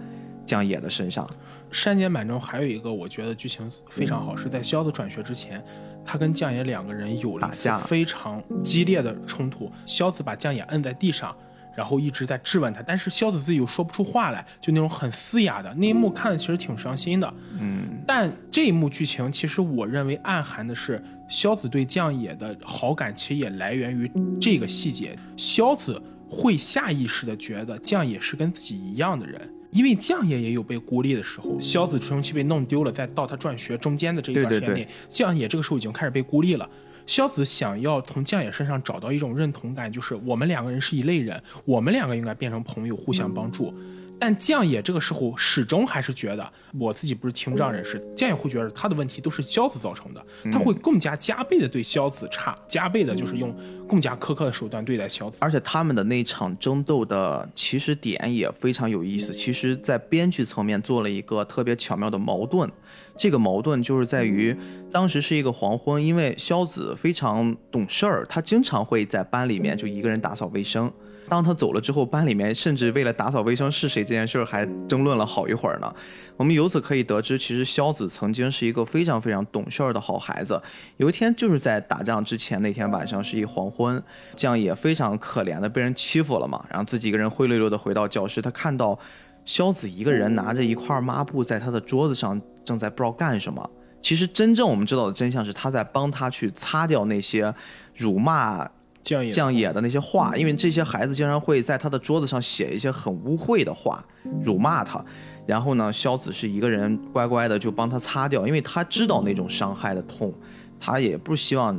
江野的身上。删减版中还有一个我觉得剧情非常好，是在萧子转学之前，他跟江野两个人有了非常激烈的冲突，萧子把江野摁在地上。然后一直在质问他，但是萧子自己又说不出话来，就那种很嘶哑的那一幕，看的其实挺伤心的。嗯，但这一幕剧情，其实我认为暗含的是萧子对将野的好感，其实也来源于这个细节。萧子会下意识的觉得将野是跟自己一样的人，因为将野也有被孤立的时候。萧子出生期被弄丢了，再到他转学中间的这一段时间内，将野这个时候已经开始被孤立了。萧子想要从将野身上找到一种认同感，就是我们两个人是一类人，我们两个应该变成朋友，互相帮助。但将野这个时候始终还是觉得，我自己不是听障人士，将野会觉得他的问题都是萧子造成的，他会更加加倍的对萧子差，加倍的就是用更加苛刻的手段对待萧子。而且他们的那场争斗的起始点也非常有意思，其实在编剧层面做了一个特别巧妙的矛盾。这个矛盾就是在于，当时是一个黄昏，因为萧子非常懂事儿，他经常会在班里面就一个人打扫卫生。当他走了之后，班里面甚至为了打扫卫生是谁这件事儿还争论了好一会儿呢。我们由此可以得知，其实萧子曾经是一个非常非常懂事儿的好孩子。有一天就是在打仗之前那天晚上是一黄昏，将也非常可怜的被人欺负了嘛，然后自己一个人灰溜溜的回到教室，他看到萧子一个人拿着一块抹布在他的桌子上。正在不知道干什么。其实真正我们知道的真相是，他在帮他去擦掉那些辱骂将野将野的那些话，因为这些孩子经常会在他的桌子上写一些很污秽的话，辱骂他。然后呢，萧子是一个人乖乖的就帮他擦掉，因为他知道那种伤害的痛，他也不希望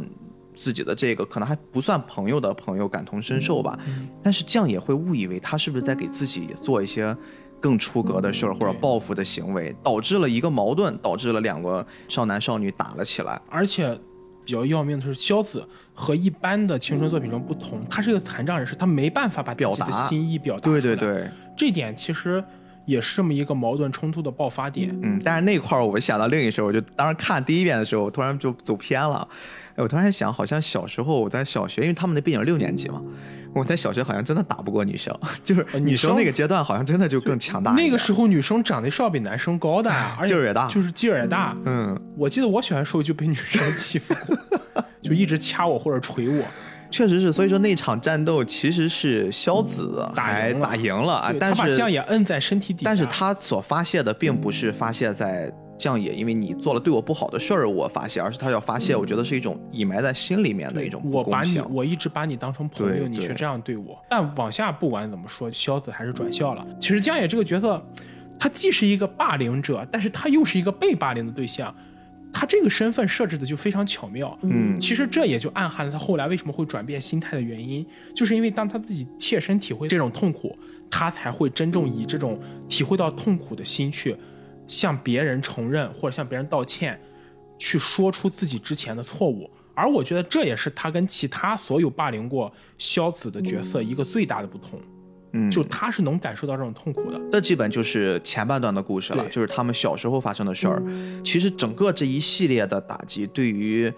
自己的这个可能还不算朋友的朋友感同身受吧。但是将野会误以为他是不是在给自己做一些。更出格的事儿或者报复的行为，导致了一个矛盾，导致了两个少男少女打了起来。而且比较要命的是，萧子和一般的青春作品中不同，他是一个残障人士，他没办法把自己的心意表达出来。对对对，这点其实也是这么一个矛盾冲突的爆发点。嗯，但是那块儿我想到另一事儿，我就当时看第一遍的时候，我突然就走偏了。哎，我突然想，好像小时候我在小学，因为他们那毕竟六年级嘛。我在小学好像真的打不过女生，就是女生那个阶段好像真的就更强大。那个时候女生长得是要比男生高的，而且劲儿也大，就是劲儿也大。嗯，我记得我小的时候就被女生欺负过，就一直掐我或者捶我。确实是，所以说那场战斗其实是萧子还打赢了啊，但是他把将也摁在身体底下，但是他所发泄的并不是发泄在。将也因为你做了对我不好的事儿，我发泄，而是他要发泄，我觉得是一种隐埋在心里面的一种我把你，我一直把你当成朋友，你却这样对我。但往下不管怎么说，萧子还是转校了。其实江野这个角色，他既是一个霸凌者，但是他又是一个被霸凌的对象，他这个身份设置的就非常巧妙。嗯，其实这也就暗含了他后来为什么会转变心态的原因，就是因为当他自己切身体会这种痛苦，他才会真正以这种体会到痛苦的心去。向别人承认或者向别人道歉，去说出自己之前的错误。而我觉得这也是他跟其他所有霸凌过萧子的角色一个最大的不同。嗯，就他是能感受到这种痛苦的。这基本就是前半段的故事了，就是他们小时候发生的事儿。其实整个这一系列的打击对于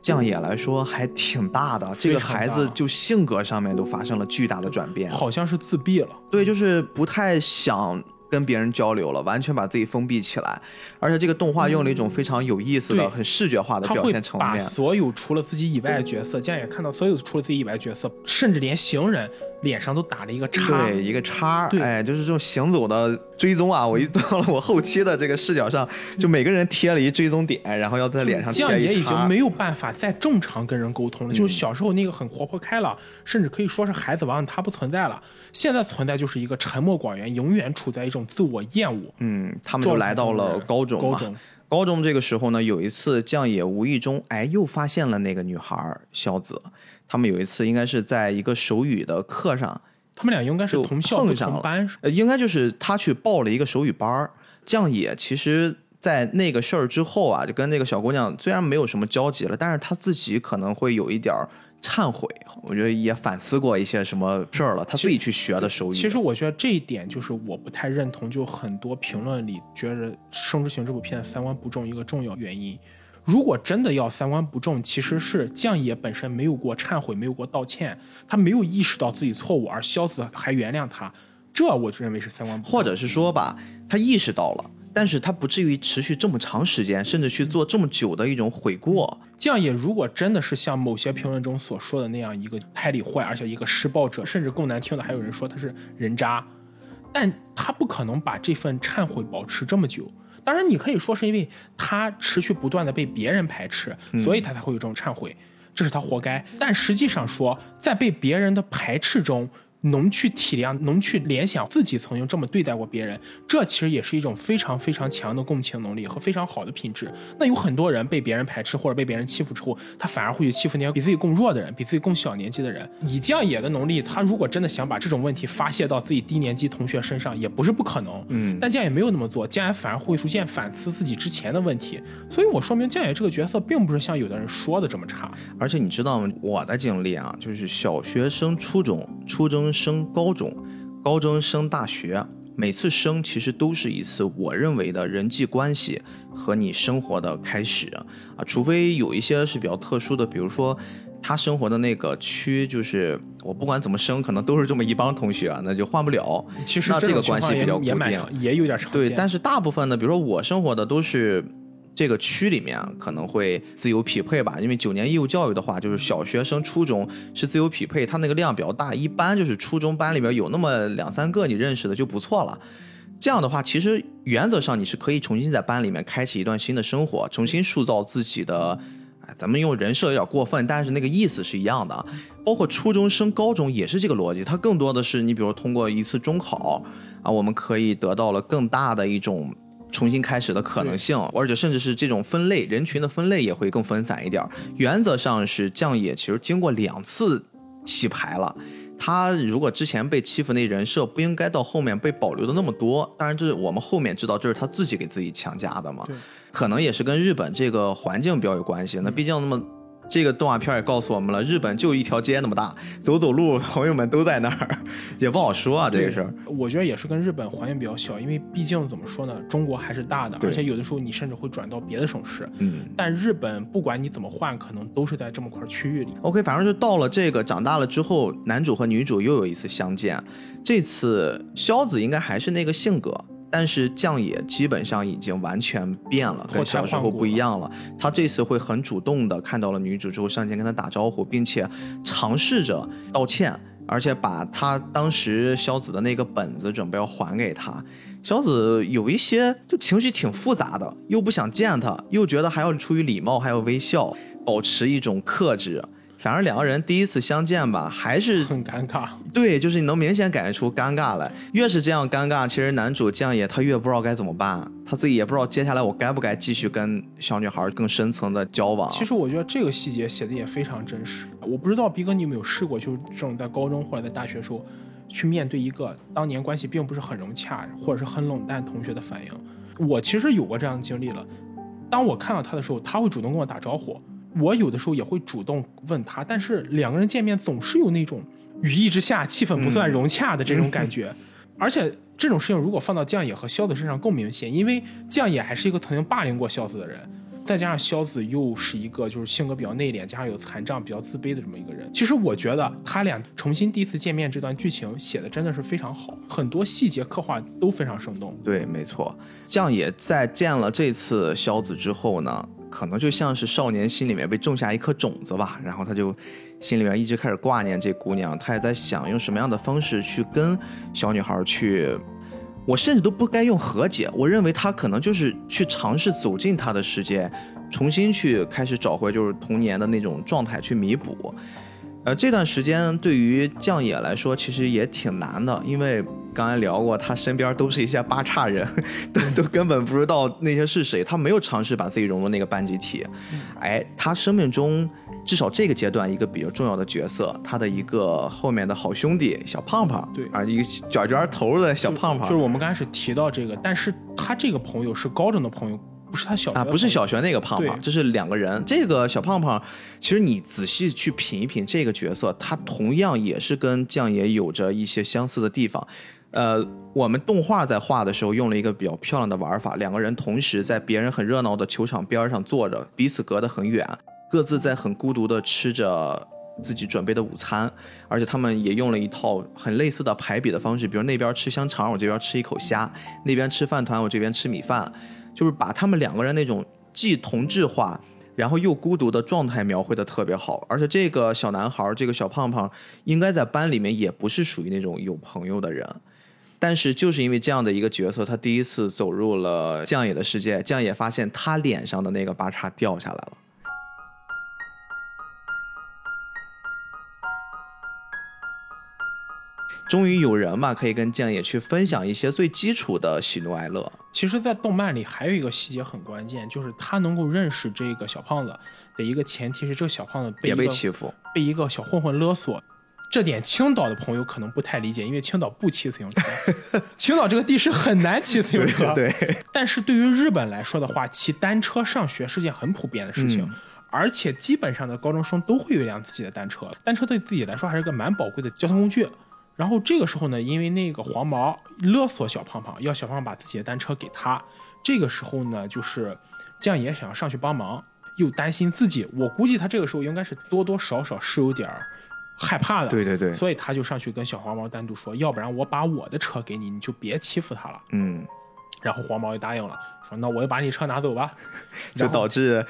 将野来说还挺大的，这个孩子就性格上面都发生了巨大的转变。好像是自闭了。对，就是不太想跟别人交流了，完全把自己封闭起来。而且这个动画用了一种非常有意思的、对很视觉化的表现层面。所有除了自己以外的角色，竟然也看到所有除了自己以外的角色，甚至连行人脸上都打了一个叉。对，一个叉哎，就是这种行走的追踪啊！我一 到了我后期的这个视角上，就每个人贴了一追踪点，然后要在脸上贴酱野一叉。已经没有办法再正常跟人沟通了，嗯就是小时候那个很活泼开朗，甚至可以说是孩子王，他不存在了。现在存在就是一个沉默寡言，永远处在一种自我厌恶。嗯，他们就来到了高中。高中高中这个时候呢，有一次酱野无意中哎又发现了那个女孩儿萧子。他们有一次应该是在一个手语的课上，他们俩应该是同校同班，呃，应该就是他去报了一个手语班儿。酱野其实，在那个事儿之后啊，就跟那个小姑娘虽然没有什么交集了，但是他自己可能会有一点儿忏悔。我觉得也反思过一些什么事儿了，他自己去学的手语。其实我觉得这一点就是我不太认同，就很多评论里觉得《生之行》这部片三观不正一个重要原因。如果真的要三观不正，其实是将野本身没有过忏悔，没有过道歉，他没有意识到自己错误，而萧子还原谅他，这我就认为是三观不正。或者是说吧，他意识到了，但是他不至于持续这么长时间，甚至去做这么久的一种悔过。酱野如果真的是像某些评论中所说的那样一个胎里坏，而且一个施暴者，甚至更难听的还有人说他是人渣，但他不可能把这份忏悔保持这么久。当然，你可以说是因为他持续不断的被别人排斥，所以他才会有这种忏悔，这是他活该。但实际上说，在被别人的排斥中，能去体谅，能去联想自己曾经这么对待过别人，这其实也是一种非常非常强的共情能力和非常好的品质。那有很多人被别人排斥或者被别人欺负之后，他反而会去欺负那些比自己更弱的人，比自己更小年纪的人。以酱野的能力，他如果真的想把这种问题发泄到自己低年级同学身上，也不是不可能。嗯但酱野没有那么做，酱野反而会逐渐反思自己之前的问题。所以我说明酱野这个角色并不是像有的人说的这么差。而且你知道吗？我的经历啊，就是小学生初中，初中升高中，高中升大学，每次升其实都是一次我认为的人际关系和你生活的开始啊，除非有一些是比较特殊的，比如说。他生活的那个区，就是我不管怎么升，可能都是这么一帮同学，那就换不了。其实那这个关系比较固定也蛮常，也有点常见。对，但是大部分呢，比如说我生活的都是这个区里面，可能会自由匹配吧。因为九年义务教育的话，就是小学升初中是自由匹配，它那个量比较大，一般就是初中班里边有那么两三个你认识的就不错了。这样的话，其实原则上你是可以重新在班里面开启一段新的生活，重新塑造自己的。哎，咱们用人设有点过分，但是那个意思是一样的。包括初中升高中也是这个逻辑，它更多的是你比如通过一次中考啊，我们可以得到了更大的一种重新开始的可能性，而且甚至是这种分类人群的分类也会更分散一点。原则上是将野其实经过两次洗牌了。他如果之前被欺负那人设不应该到后面被保留的那么多，当然这是我们后面知道这是他自己给自己强加的嘛，可能也是跟日本这个环境比较有关系。那毕竟那么这个动画片也告诉我们了，日本就一条街那么大，走走路朋友们都在那儿，也不好说啊这个事儿。我觉得也是跟日本环境比较小，因为毕竟怎么说呢，中国还是大的，而且有的时候你甚至会转到别的省市。嗯。但日本不管你怎么换，可能都是在这么块区域里。OK，反正就到了这个长大了之后，男主和女主又有一次相见。这次萧子应该还是那个性格，但是酱野基本上已经完全变了，跟小时候不一样了。他这次会很主动的看到了女主之后上前跟她打招呼，并且尝试着道歉，而且把他当时萧子的那个本子准备要还给他。萧子有一些就情绪挺复杂的，又不想见他，又觉得还要出于礼貌还要微笑，保持一种克制。反正两个人第一次相见吧，还是 很尴尬，对，就是你能明显感觉出尴尬来。越是这样尴尬，其实男主酱野他越不知道该怎么办，他自己也不知道接下来我该不该继续跟小女孩更深层的交往。其实我觉得这个细节写的也非常真实。我不知道逼哥你有没有试过，就是这种在高中或者在大学时候，去面对一个当年关系并不是很融洽或者是很冷淡同学的反应。我其实有过这样的经历了。当我看到他的时候，他会主动跟我打招呼，我有的时候也会主动问他，但是两个人见面总是有那种语义之下气氛不算融洽的这种感觉，而且这种事情如果放到酱野和萧子身上更明显，因为酱野还是一个曾经霸凌过萧子的人。再加上萧子又是一个就是性格比较内敛，加上有残障、比较自卑的这么一个人。其实我觉得他俩重新第一次见面这段剧情写的真的是非常好，很多细节刻画都非常生动。对，没错。酱野在见了这次萧子之后呢，可能就像是少年心里面被种下一颗种子吧，然后他就心里面一直开始挂念这姑娘，他也在想用什么样的方式去跟小女孩去。我甚至都不该用和解，我认为他可能就是去尝试走进他的世界，重新去开始找回就是童年的那种状态去弥补。呃，这段时间对于酱野来说其实也挺难的，因为刚才聊过，他身边都是一些八叉人，都都根本不知道那些是谁，他没有尝试把自己融入那个班集体。哎，他生命中。至少这个阶段一个比较重要的角色，他的一个后面的好兄弟小胖胖，对啊，一个卷卷头的小胖胖，就是我们刚开始提到这个，但是他这个朋友是高中的朋友，不是他小啊，不是小学那个胖胖，这是两个人。这个小胖胖，其实你仔细去品一品这个角色，他同样也是跟酱爷有着一些相似的地方。呃，我们动画在画的时候用了一个比较漂亮的玩法，两个人同时在别人很热闹的球场边上坐着，彼此隔得很远。各自在很孤独的吃着自己准备的午餐，而且他们也用了一套很类似的排比的方式，比如那边吃香肠，我这边吃一口虾；那边吃饭团，我这边吃米饭，就是把他们两个人那种既同质化，然后又孤独的状态描绘的特别好。而且这个小男孩，这个小胖胖，应该在班里面也不是属于那种有朋友的人，但是就是因为这样的一个角色，他第一次走入了将野的世界，将野发现他脸上的那个八叉掉下来了。终于有人嘛，可以跟酱野去分享一些最基础的喜怒哀乐。其实，在动漫里还有一个细节很关键，就是他能够认识这个小胖子的一个前提是，这个小胖子别被欺负，被一个小混混勒索。这点青岛的朋友可能不太理解，因为青岛不骑自行车，青岛这个地势很难骑自行车。对，但是对于日本来说的话，骑单车上学是件很普遍的事情，而且基本上的高中生都会有一辆自己的单车。单车对自己来说还是个蛮宝贵的交通工具。然后这个时候呢，因为那个黄毛勒索小胖胖，要小胖胖把自己的单车给他。这个时候呢，就是酱爷想要上去帮忙，又担心自己。我估计他这个时候应该是多多少少是有点害怕的。对对对。所以他就上去跟小黄毛单独说，要不然我把我的车给你，你就别欺负他了。嗯。然后黄毛也答应了，说那我就把你车拿走吧，就导致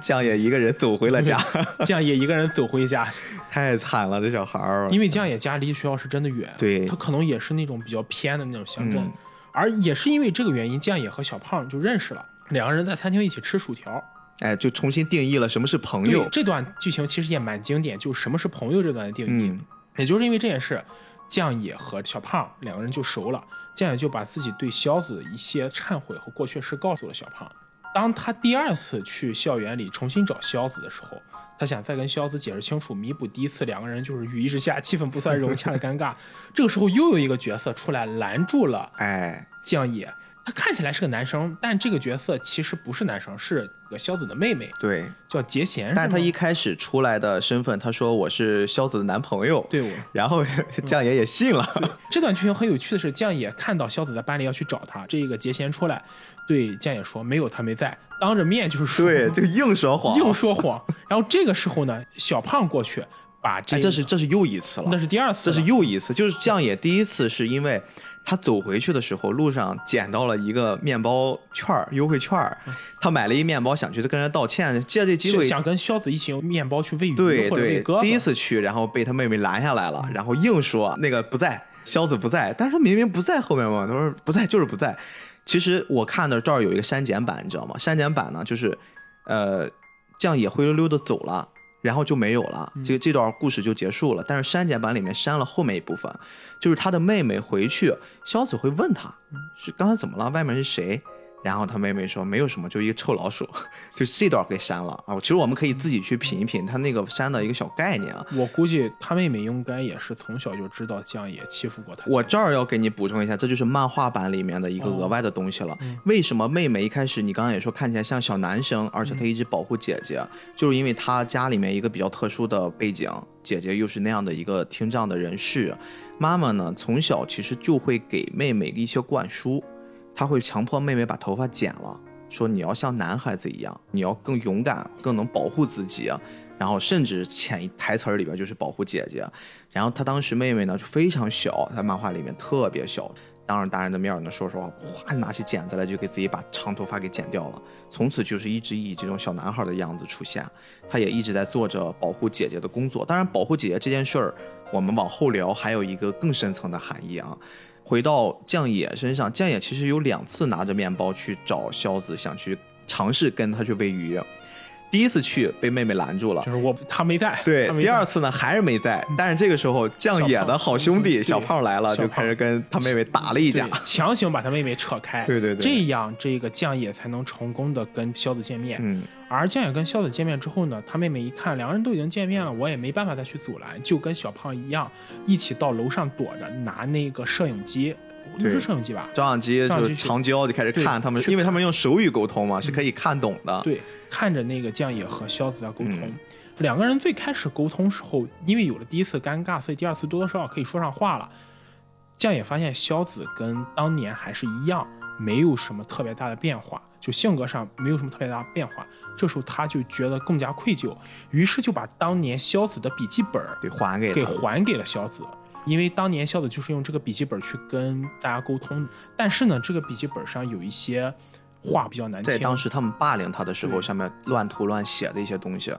酱野一个人走回了家。酱野一个人走回家，太惨了，这小孩儿。因为酱野家离学校是真的远，对他可能也是那种比较偏的那种乡镇，而也是因为这个原因，酱野和小胖就认识了，两个人在餐厅一起吃薯条，哎，就重新定义了什么是朋友。这段剧情其实也蛮经典，就什么是朋友这段的定义，也就是因为这件事，酱野和小胖两个人就熟了。酱野就把自己对萧子的一些忏悔和过去事告诉了小胖。当他第二次去校园里重新找萧子的时候，他想再跟萧子解释清楚，弥补第一次两个人就是雨一直下气氛不算融洽的尴尬。这个时候又有一个角色出来拦住了，哎，酱野。他看起来是个男生，但这个角色其实不是男生，是个萧子的妹妹，对，叫杰贤。但是他一开始出来的身份，他说我是萧子的男朋友，对，我。然后酱野也信了。这段剧情很有趣的是，酱野看到萧子在班里要去找他，这个杰贤出来对酱野说没有他没在，当着面就是说，对，就硬说谎，硬说谎。然后这个时候呢，小胖过去把这，这是这是又一次了，那是第二次，这是又一次，就是酱野第一次是因为。他走回去的时候，路上捡到了一个面包券优惠券他买了一面包，想去跟人道歉，借这机会想跟肖子一起用面包去喂鱼对对，第一次去，然后被他妹妹拦下来了，然后硬说那个不在，肖子不在，但是他明明不在后面嘛，他说不在就是不在。其实我看的这儿有一个删减版，你知道吗？删减版呢，就是呃，酱也灰溜溜的走了。然后就没有了，这个这段故事就结束了。但是删减版里面删了后面一部分，就是他的妹妹回去，萧子会问他，是刚才怎么了？外面是谁？然后他妹妹说没有什么，就一个臭老鼠，就这段给删了啊。其实我们可以自己去品一品他那个删的一个小概念啊。我估计他妹妹应该也是从小就知道江野欺负过他。我这儿要给你补充一下，这就是漫画版里面的一个额外的东西了。为什么妹妹一开始你刚刚也说看起来像小男生，而且她一直保护姐姐，就是因为她家里面一个比较特殊的背景，姐姐又是那样的一个听障的人士，妈妈呢从小其实就会给妹妹一些灌输。他会强迫妹妹把头发剪了，说你要像男孩子一样，你要更勇敢，更能保护自己。然后甚至潜台词儿里边就是保护姐姐。然后他当时妹妹呢就非常小，在漫画里面特别小，当着大人的面呢说实话，哗拿起剪子来就给自己把长头发给剪掉了。从此就是一直以这种小男孩的样子出现。他也一直在做着保护姐姐的工作。当然，保护姐姐这件事儿，我们往后聊，还有一个更深层的含义啊。回到将野身上，将野其实有两次拿着面包去找萧子，想去尝试跟他去喂鱼。第一次去被妹妹拦住了，就是我他没在。对，第二次呢还是没在，但是这个时候酱野的好兄弟小胖来了，就开始跟他妹妹打了一架，强行把他妹妹扯开。对对对，这样这个酱野才能成功的跟肖子见面。嗯，而酱野跟肖子见面之后呢，他妹妹一看两个人都已经见面了，我也没办法再去阻拦，就跟小胖一样，一起到楼上躲着，拿那个摄影机，不是摄影机吧？照相机就长焦就开始看他们，因为他们用手语沟通嘛，是可以看懂的。对。看着那个将野和萧子在沟通，两个人最开始沟通时候，因为有了第一次尴尬，所以第二次多多少少可以说上话了。将也发现萧子跟当年还是一样，没有什么特别大的变化，就性格上没有什么特别大的变化。这时候他就觉得更加愧疚，于是就把当年萧子的笔记本给还给给还给了萧子，因为当年萧子就是用这个笔记本去跟大家沟通。但是呢，这个笔记本上有一些。话比较难听，在当时他们霸凌他的时候，上面乱涂乱写的一些东西，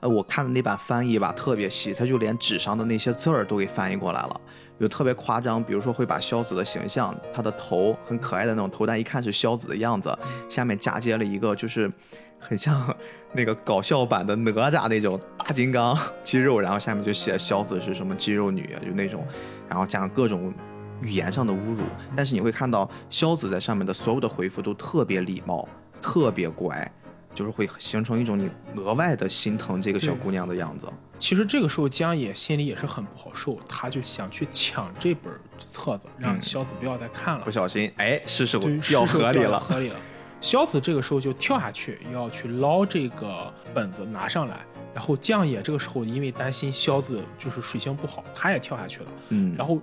呃，我看的那版翻译吧特别细，他就连纸上的那些字儿都给翻译过来了，有特别夸张，比如说会把萧子的形象，他的头很可爱的那种头，但一看是萧子的样子，下面嫁接了一个就是很像 那个搞笑版的哪吒那种大金刚 肌肉，然后下面就写萧子是什么肌肉女，就那种，然后加上各种。语言上的侮辱，但是你会看到萧子在上面的所有的回复都特别礼貌，特别乖，就是会形成一种你额外的心疼这个小姑娘的样子。其实这个时候江野心里也是很不好受，他就想去抢这本册子，让萧子不要再看了。不小心，哎，事实掉河里了。河里了。萧子这个时候就跳下去要去捞这个本子拿上来，然后江野这个时候因为担心萧子就是水性不好，他也跳下去了。嗯，然后。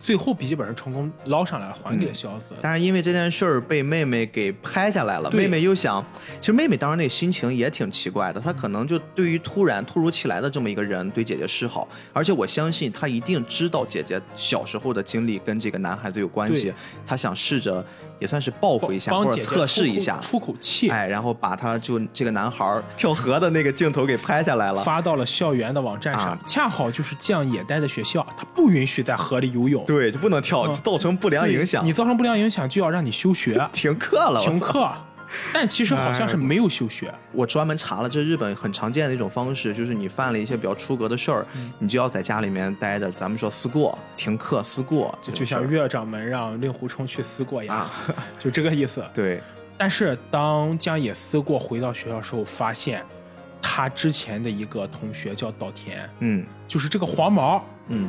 最后笔记本是成功捞上来，还给了萧子。但是因为这件事儿被妹妹给拍下来了，妹妹又想，其实妹妹当时那心情也挺奇怪的。她可能就对于突然突如其来的这么一个人对姐姐示好，而且我相信她一定知道姐姐小时候的经历跟这个男孩子有关系。她想试着也算是报复一下或者测试一下，出口气。哎，然后把他就这个男孩 跳河的那个镜头给拍下来了，发到了校园的网站上。恰好就是降野待的学校，他不允许在河里游泳。对，就不能跳，造成不良影响。你造成不良影响，就要让你休学，停课了。停课，但其实好像是没有休学。我专门查了，这日本很常见的一种方式，就是你犯了一些比较出格的事儿，你就要在家里面待着。咱们说思过，停课思过，就像岳掌门让令狐冲去思过一样，就这个意思。对。但是当江野思过回到学校时候，发现他之前的一个同学叫岛田，嗯，就是这个黄毛，嗯。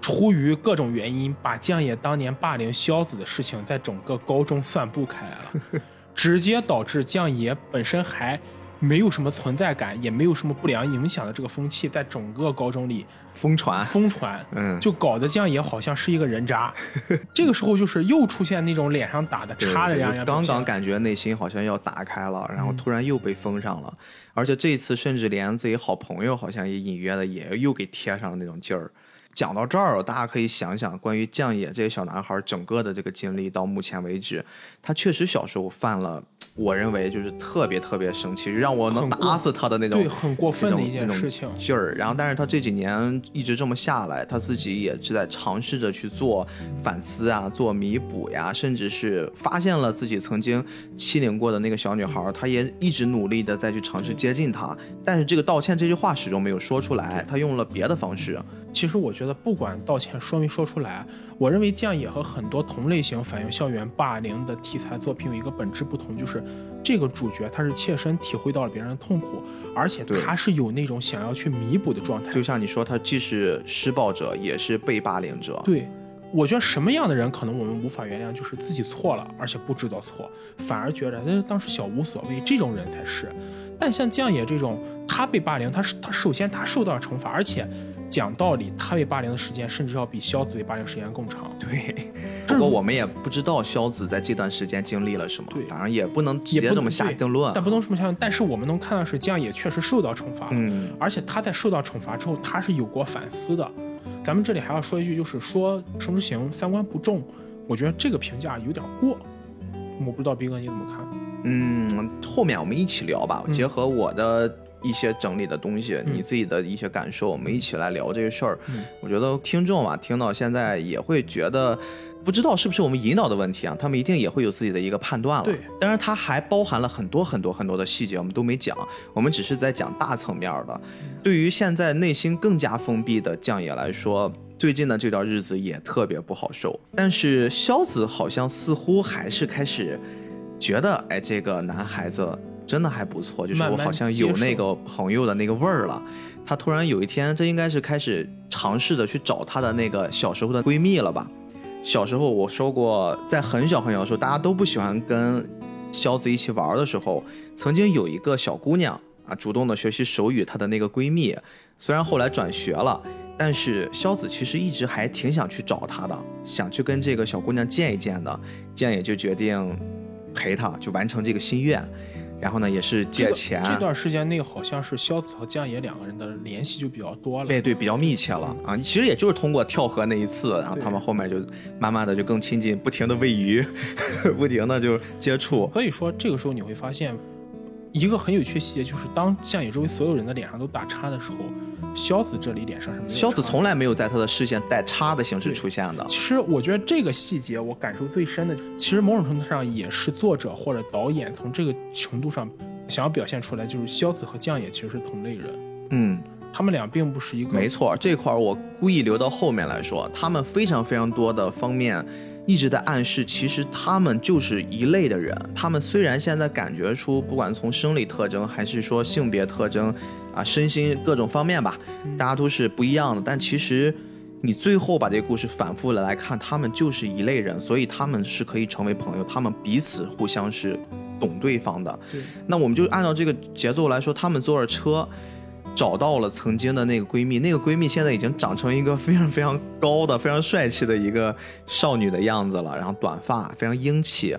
出于各种原因，把江野当年霸凌萧子的事情在整个高中散布开来了，直接导致将野本身还没有什么存在感，也没有什么不良影响的这个风气在整个高中里疯传疯传，嗯，就搞得将野好像是一个人渣。这个时候就是又出现那种脸上打的叉的样样，刚刚感觉内心好像要打开了，然后突然又被封上了，而且这次甚至连自己好朋友好像也隐约的也又给贴上了那种劲儿。讲到这儿，大家可以想想关于将野这个小男孩整个的这个经历，到目前为止，他确实小时候犯了。我认为就是特别特别生气，让我能打死他的那种，对，很过分的一件事情劲儿。然后，但是他这几年一直这么下来，他自己也是在尝试着去做反思啊，做弥补呀，甚至是发现了自己曾经欺凌过的那个小女孩，他也一直努力的再去尝试接近她。但是这个道歉这句话始终没有说出来，他用了别的方式其实我觉得，不管道歉说没说出来，我认为降野和很多同类型反映校园霸凌的题材作品有一个本质不同，就是这个主角他是切身体会到了别人的痛苦，而且他是有那种想要去弥补的状态。就像你说，他既是施暴者，也是被霸凌者。对，我觉得什么样的人可能我们无法原谅，就是自己错了，而且不知道错，反而觉得那当时小无所谓，这种人才是。但像降野这种，他被霸凌，他是他首先他受到了惩罚，而且讲道理，他被霸凌的时间甚至要比萧子被霸凌时间更长。对，不过我们也不知道萧子在这段时间经历了什么对，当然也不能直也不接这么下定论。但不能这么想，但是我们能看到是江野确实受到惩罚了，嗯，而且他在受到惩罚之后，他是有过反思的。咱们这里还要说一句，就是说盛之行三观不正，我觉得这个评价有点过。我不知道斌哥你怎么看？嗯，后面我们一起聊吧，嗯结合我的一些整理的东西，嗯你自己的一些感受，我们一起来聊这个事儿。嗯我觉得听众啊，听到现在也会觉得。不知道是不是我们引导的问题啊？他们一定也会有自己的一个判断了。对，当然它还包含了很多很多很多的细节，我们都没讲，我们只是在讲大层面的。对于现在内心更加封闭的将野来说，最近的这段日子也特别不好受。但是萧子好像似乎还是开始觉得，哎，这个男孩子真的还不错，就是我好像有那个朋友的那个味儿了。她突然有一天，这应该是开始尝试的去找她的那个小时候的闺蜜了吧？小时候我说过，在很小很小的时候，大家都不喜欢跟肖子一起玩的时候，曾经有一个小姑娘啊，主动的学习手语，她的那个闺蜜，虽然后来转学了，但是肖子其实一直还挺想去找她的，想去跟这个小姑娘见一见的，这样也就决定陪她，就完成这个心愿。然后呢，也是借钱，这段时间内，好像是萧子和江野两个人的联系就比较多了。对对，比较密切了啊。其实也就是通过跳河那一次，然后他们后面就慢慢的就更亲近，不停的喂鱼，不停的就接触。所以说，这个时候你会发现，一个很有趣的细节就是，当降野周围所有人的脸上都打叉的时候，萧子这里脸上是没有萧子从来没有在他的视线带叉的形式出现的。其实我觉得这个细节我感受最深的，其实某种程度上也是作者或者导演从这个程度上想要表现出来，就是萧子和将野其实是同类人，嗯，他们俩并不是一个没错，这块儿我故意留到后面来说，他们非常非常多的方面一直在暗示，其实他们就是一类的人。他们虽然现在感觉出，不管从生理特征还是说性别特征啊、身心各种方面吧，大家都是不一样的，但其实。你最后把这个故事反复的来看，他们就是一类人，所以他们是可以成为朋友，他们彼此互相是懂对方的。那我们就按照这个节奏来说，他们坐着车找到了曾经的那个闺蜜，那个闺蜜现在已经长成一个非常非常高的、非常帅气的一个少女的样子了，然后短发，非常英气。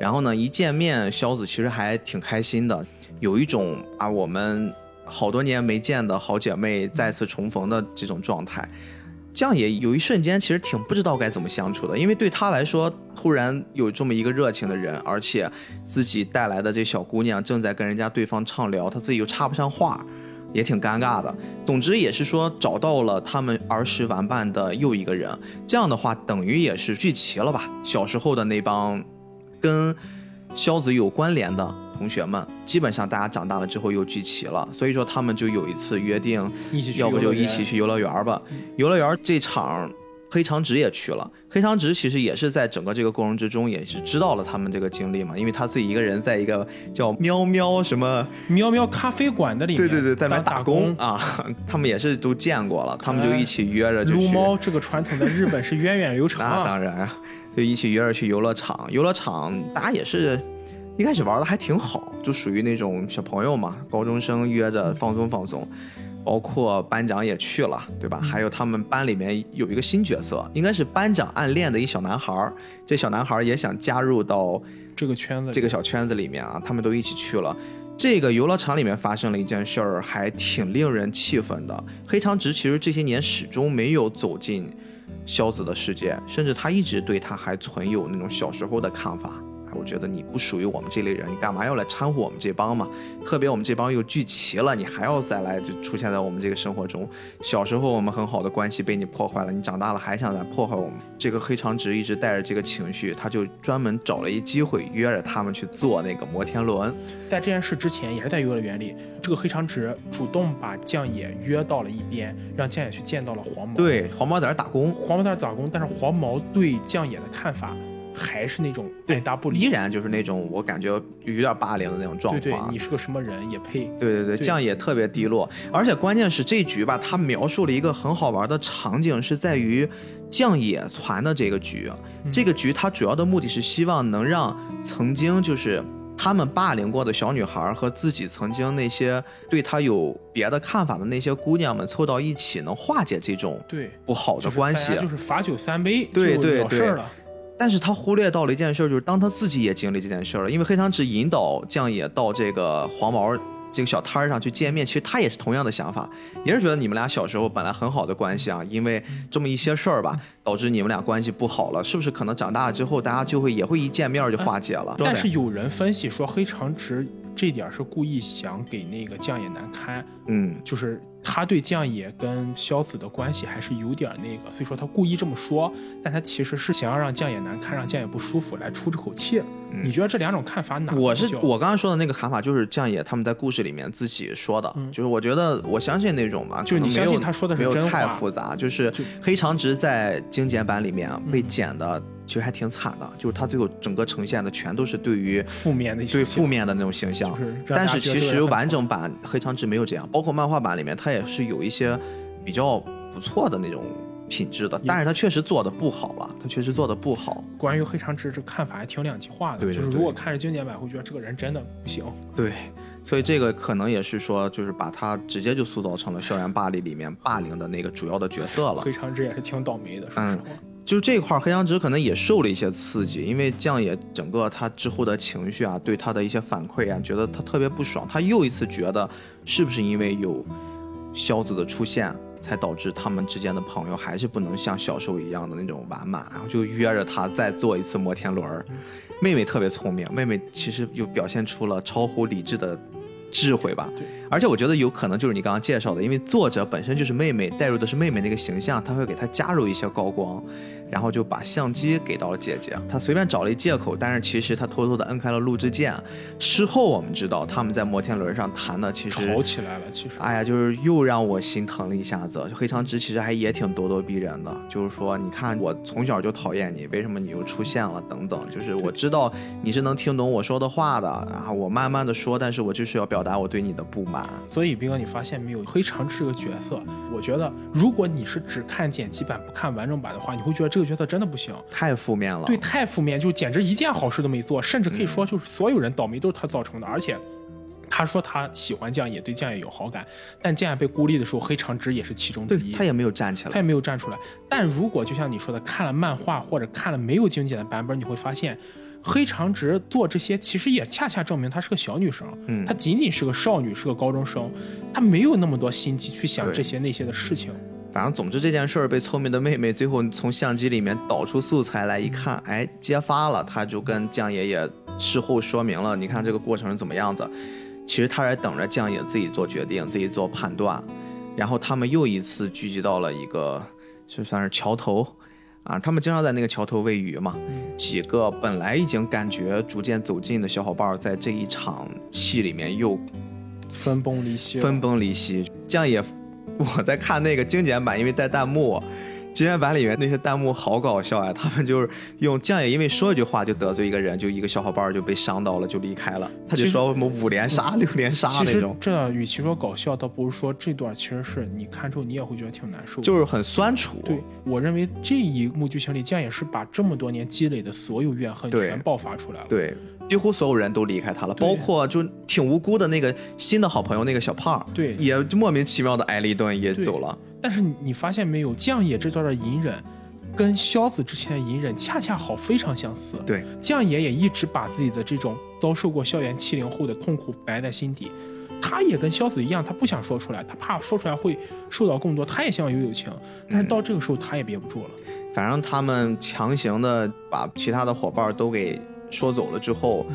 然后呢，一见面，萧子其实还挺开心的，有一种啊我们好多年没见的好姐妹再次重逢的这种状态。这样也有一瞬间，其实挺不知道该怎么相处的，因为对她来说，突然有这么一个热情的人，而且自己带来的这小姑娘正在跟人家对方畅聊，她自己又插不上话，也挺尴尬的。总之也是说找到了他们儿时玩伴的又一个人，这样的话等于也是聚齐了吧？小时候的那帮跟萧子有关联的同学们，基本上大家长大了之后又聚齐了，所以说他们就有一次约定，要不就一起去游乐园吧。游乐园这场，黑长直也去了。黑长直其实也是在整个这个过程之中，也是知道了他们这个经历嘛，因为他自己一个人在一个叫喵喵什么，喵喵咖啡馆的里面，对对对，在那边打打工啊，他们也是都见过了，他们就一起约着就撸。猫这个传统在日本是源远流长 那啊。当然，就一起约着去游乐场。游乐场大家也是一开始玩的还挺好，就属于那种小朋友嘛，高中生约着放松放松。包括班长也去了，对吧？还有他们班里面有一个新角色，应该是班长暗恋的一小男孩儿。这小男孩儿也想加入到这个圈子，这个小圈子里面啊，他们都一起去了。这个游乐场里面发生了一件事儿，还挺令人气愤的。黑长直其实这些年始终没有走进萧子的世界，甚至他一直对他还存有那种小时候的看法，我觉得你不属于我们这类人，你干嘛要来掺和我们这帮嘛？特别我们这帮又聚齐了，你还要再来就出现在我们这个生活中。小时候我们很好的关系被你破坏了，你长大了还想来破坏我们。这个黑长直一直带着这个情绪，他就专门找了一机会约着他们去坐那个摩天轮。在这件事之前，也是在游乐园里，这个黑长直主动把将野约到了一边，让将野去见到了黄毛。对，黄毛在那打工，黄毛在那打工，但是黄毛对将野的看法。还是那种爱答不理，依然就是那种我感觉有点霸凌的那种状况。对对，你是个什么人也配？对对对，这样也特别低落。而且关键是这局吧，他描述了一个很好玩的场景，是在于将野传的这个局。这个局它主要的目的是希望能让曾经就是他们霸凌过的小女孩和自己曾经那些对他有别的看法的那些姑娘们凑到一起，能化解这种对不好的关系。就是罚酒三杯，对对对。了。但是他忽略到了一件事，就是当他自己也经历这件事了，因为黑长直引导将野到这个黄毛这个小摊儿上去见面，其实他也是同样的想法，也是觉得你们俩小时候本来很好的关系啊，因为这么一些事儿吧，导致你们俩关系不好了，是不是？可能长大了之后，大家就会也会一见面就化解了。但是有人分析说，黑长直这点是故意想给那个将野难堪，嗯，就是。他对将野跟萧子的关系还是有点那个，所以说他故意这么说，但他其实是想要让将野难看，让将野不舒服，来出这口气。你觉得这两种看法哪？我是我刚刚说的那个看法，就是将野他们在故事里面自己说的，就是我觉得我相信那种吧，就你相信他说的是真话，太复杂。就是黑长直在精简版里面被剪的。其实还挺惨的，就是他最后整个呈现的全都是对于负面的、对负面的那种形象。但是其实完整版黑长直没有这样，包括漫画版里面，它也是有一些比较不错的那种品质的。但是它确实做的不好了，它确实做的不好。关于黑长直这看法还挺两极化的，对就是如果看着经典版，会觉得这个人真的不行。对，所以这个可能也是说，就是把他直接就塑造成了校园霸凌里面霸凌的那个主要的角色了。黑长直也是挺倒霉的，说实话。就这块黑长直可能也受了一些刺激，因为将也整个他之后的情绪啊，对他的一些反馈啊，觉得他特别不爽。他又一次觉得，是不是因为有萧子的出现，才导致他们之间的朋友还是不能像小时候一样的那种完满？然后就约着他再坐一次摩天轮。妹妹特别聪明，妹妹其实又表现出了超乎理智的。智慧吧，对，而且我觉得有可能就是你刚刚介绍的，因为作者本身就是妹妹，带入的是妹妹那个形象，他会给她加入一些高光。然后就把相机给到了姐姐，他随便找了一借口，但是其实他偷偷的摁开了录制键。事后我们知道他们在摩天轮上谈的，其实吵起来了。其实，哎呀，就是又让我心疼了一下子。黑长直其实还也挺咄咄逼人的，就是说，你看我从小就讨厌你，为什么你又出现了？等等，就是我知道你是能听懂我说的话的，然后我慢慢的说，但是我就是要表达我对你的不满。所以，斌哥，你发现没有，黑长直这个角色，我觉得如果你是只看剪辑版不看完整版的话，你会觉得这个。角色真的不行，太负面了。对，太负面，就简直一件好事都没做，甚至可以说就是所有人倒霉都是他造成的。而且他说他喜欢将也，对将也有好感，但将野被孤立的时候，黑长直也是其中之一。他也没有站起来，他也没有站出来。但如果就像你说的，看了漫画或者看了没有精简的版本，你会发现黑长直做这些其实也恰恰证明她是个小女生，嗯，她仅仅是个少女，是个高中生，她没有那么多心机去想这些那些的事情。反正总之这件事儿被聪明的妹妹最后从相机里面导出素材来一看，哎，揭发了，他就跟酱爷爷事后说明了，你看这个过程是怎么样子。其实他在等着酱爷自己做决定，自己做判断。然后他们又一次聚集到了一个就算是桥头啊，他们经常在那个桥头喂鱼嘛。几个本来已经感觉逐渐走近的小伙伴，在这一场戏里面又分崩离析，分崩离析。酱爷。我在看那个精简版，因为带弹幕。精简版里面那些弹幕好搞笑呀！他们就是用将野，因为说一句话就得罪一个人，就一个小伙伴就被伤到了，就离开了。他就说什么五连杀、六连杀那种。这与其说搞笑，倒不如说这段其实是你看之后你也会觉得挺难受，就是很酸楚。对我认为这一幕剧情里，将野是把这么多年积累的所有怨恨全爆发出来了。对，几乎所有人都离开他了，包括就挺无辜的那个新的好朋友那个小胖，对，也莫名其妙的挨了一顿也走了。但是你发现没有，将野这段的隐忍，跟萧子之前的隐忍恰恰好非常相似。对，将野也一直把自己的这种遭受过校园欺凌后的痛苦埋在心底。他也跟萧子一样，他不想说出来，他怕说出来会受到更多。他也希望有友情，但是到这个时候他也憋不住了。反正他们强行的把其他的伙伴都给说走了之后，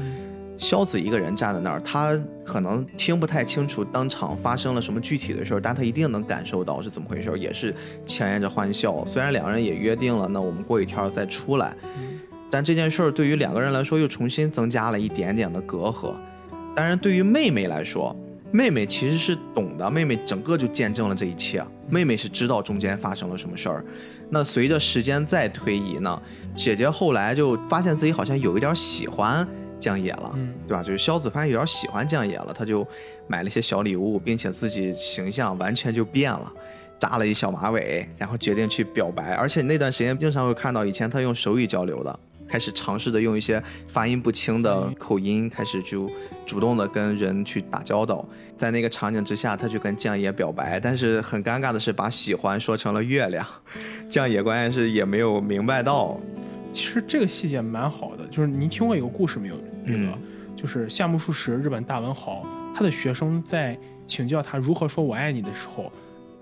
萧子一个人站在那儿，他可能听不太清楚当场发生了什么具体的事儿，但他一定能感受到是怎么回事儿，也是强颜着欢笑。虽然两个人也约定了，那我们过一天再出来，但这件事儿对于两个人来说又重新增加了一点点的隔阂。当然，对于妹妹来说，妹妹其实是懂的，妹妹整个就见证了这一切，妹妹是知道中间发生了什么事儿。那随着时间再推移呢，姐姐后来就发现自己好像有一点喜欢江野了，嗯对吧？就是萧子发现有点喜欢江野了，他就买了一些小礼物，并且自己形象完全就变了。扎了一小马尾，然后决定去表白，而且那段时间经常会看到以前他用手语交流的，开始尝试着用一些发音不清的口音，开始就主动的跟人去打交道。在那个场景之下，他就跟酱野表白，但是很尴尬的是把喜欢说成了月亮，酱野关键是也没有明白到。其实这个细节蛮好的，就是您听过一个故事没有？那个、嗯就是夏目漱石，日本大文豪，他的学生在请教他如何说我爱你的时候，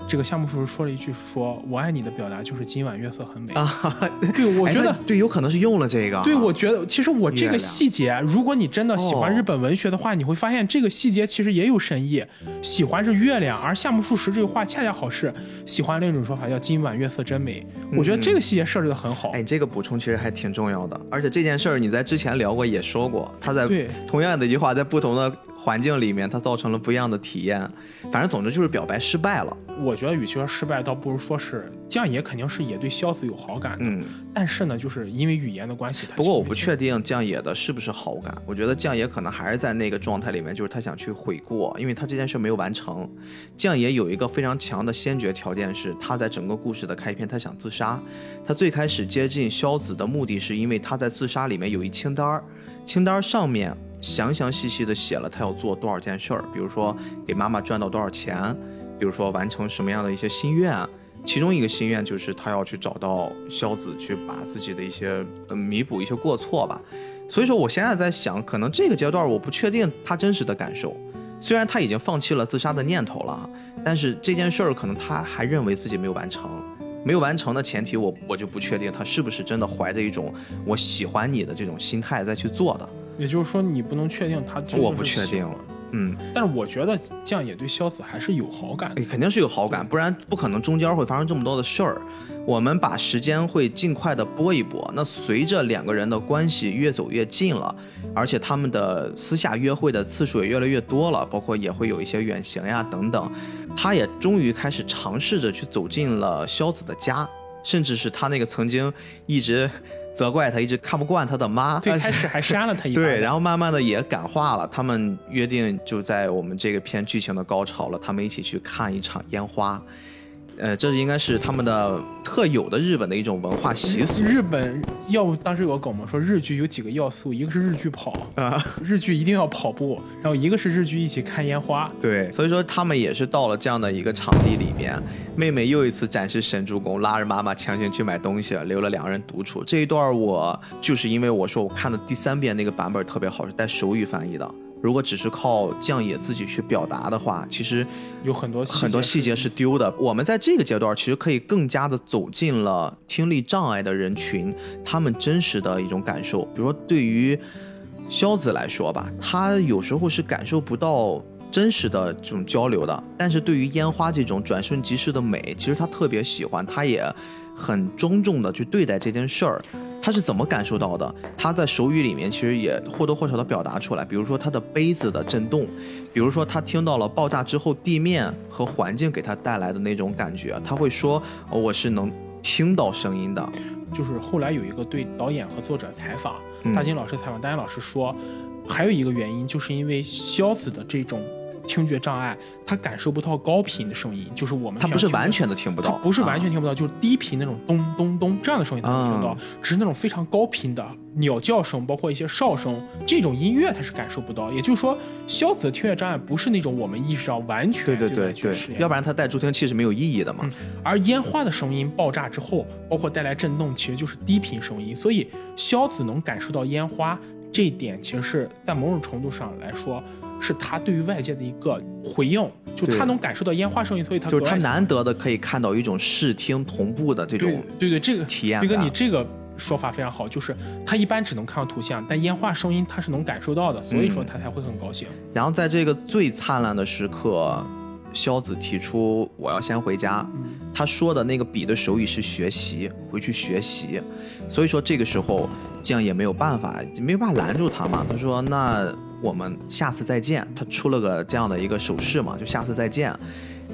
这个夏目漱石说了一句说我爱你的表达就是今晚月色很美。啊，对，我觉得哎对，有可能是用了这个。对，我觉得其实我这个细节，如果你真的喜欢哦日本文学的话，你会发现这个细节其实也有深意。喜欢是月亮，而夏目漱石这句话恰恰好是喜欢另一种说法叫今晚月色真美。我觉得这个细节设置的很好。哎，你这个补充其实还挺重要的，而且这件事儿你在之前聊过，也说过，他在对同样的一句话，在不同的环境里面，它造成了不一样的体验。反正总之就是表白失败了。我觉得与其说失败，倒不如说是酱野肯定是也对萧子有好感的，嗯，但是呢，就是因为语言的关系，不过我不确定酱野的是不是好感，我觉得酱野可能还是在那个状态里面，就是他想去悔过，因为他这件事没有完成。酱野有一个非常强的先决条件是，他在整个故事的开篇，他想自杀。他最开始接近萧子的目的是因为他在自杀里面有一清单儿，清单儿上面详详细细的写了他要做多少件事儿，比如说给妈妈赚到多少钱，比如说完成什么样的一些心愿。其中一个心愿就是他要去找到萧子，去把自己的一些弥补一些过错吧。所以说，我现在在想，可能这个阶段我不确定他真实的感受。虽然他已经放弃了自杀的念头了，但是这件事儿可能他还认为自己没有完成。没有完成的前提，我我就不确定他是不是真的怀着一种我喜欢你的这种心态再去做的。也就是说，你不能确定他真的我不确定是喜欢嗯，但是我觉得这样也对萧子还是有好感的。哎肯定是有好感，不然不可能中间会发生这么多的事儿。我们把时间会尽快的拨一拨。那随着两个人的关系越走越近了，而且他们的私下约会的次数也越来越多了，包括也会有一些远行呀等等，他也终于开始尝试着去走进了萧子的家，甚至是他那个曾经一直责怪他、一直看不惯他的妈，最开始还扇了他一 巴掌，对，然后慢慢的也感化了。他们约定就在我们这个片剧情的高潮了，他们一起去看一场烟花。呃，这应该是他们的特有的日本的一种文化习俗。日本要不当时有个梗嘛，说日剧有几个要素，一个是日剧跑，啊，日剧一定要跑步，然后一个是日剧一起看烟花。对，所以说他们也是到了这样的一个场地里面，妹妹又一次展示神助攻，拉着妈妈强行去买东西了，留了两个人独处。这一段我就是因为我说我看的第三遍那个版本特别好，是带手语翻译的。如果只是靠酱野自己去表达的话，其实有很多很多细节是丢的。我们在这个阶段其实可以更加的走进了听力障碍的人群，他们真实的一种感受。比如说，对于肖子来说吧，他有时候是感受不到真实的这种交流的，但是对于烟花这种转瞬即逝的美，其实他特别喜欢，他也很庄重的去对待这件事儿。他是怎么感受到的？他在手语里面其实也或多或少的表达出来，比如说他的杯子的震动，比如说他听到了爆炸之后地面和环境给他带来的那种感觉，他会说、哦我是能听到声音的。就是后来有一个对导演和作者采访，嗯大金老师采访，大金老师说，还有一个原因就是因为肖子的这种听觉障碍，他感受不到高频的声音，就是我们他不是完全的听不到，不是完全啊听不到，就是低频那种咚咚咚这样的声音他能听到，啊只是那种非常高频的鸟叫声，包括一些哨声这种音乐他是感受不到。也就是说，萧子的听觉障碍不是那种我们意识到完全对对对对要不然他带助听器是没有意义的嘛。嗯而烟花的声音爆炸之后，包括带来震动，其实就是低频声音。所以萧子能感受到烟花这一点，其实是在某种程度上来说，是他对于外界的一个回应，就他能感受到烟花声音，所以他就是他难得的可以看到一种视听同步的这种对对，这个体验感。斌哥，你这个说法非常好，就是他一般只能看到图像，但烟花声音他是能感受到的，所以说他才会很高兴。然后在这个最灿烂的时刻，萧子提出我要先回家。他说的那个笔的手语是学习，回去学习。所以说这个时候酱也没有办法，没有办法拦住他嘛。他说那我们下次再见。他出了个这样的一个手势嘛，就下次再见。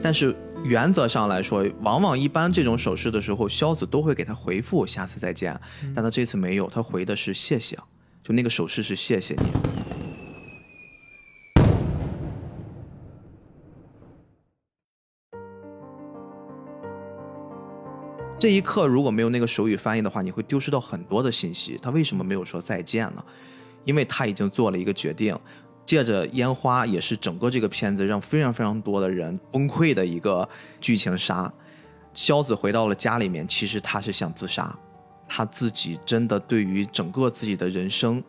但是。原则上来说，往往一般这种手势的时候，萧子都会给他回复“下次再见”，但他这次没有，他回的是“谢谢”，就那个手势是“谢谢你”。这一刻如果没有那个手语翻译的话，你会丢失到很多的信息。他为什么没有说再见呢？因为他已经做了一个决定。借着烟花，也是整个这个片子让非常非常多的人崩溃的一个剧情杀。萧子回到了家里面，其实他是想自杀，他自己真的对于整个自己的人生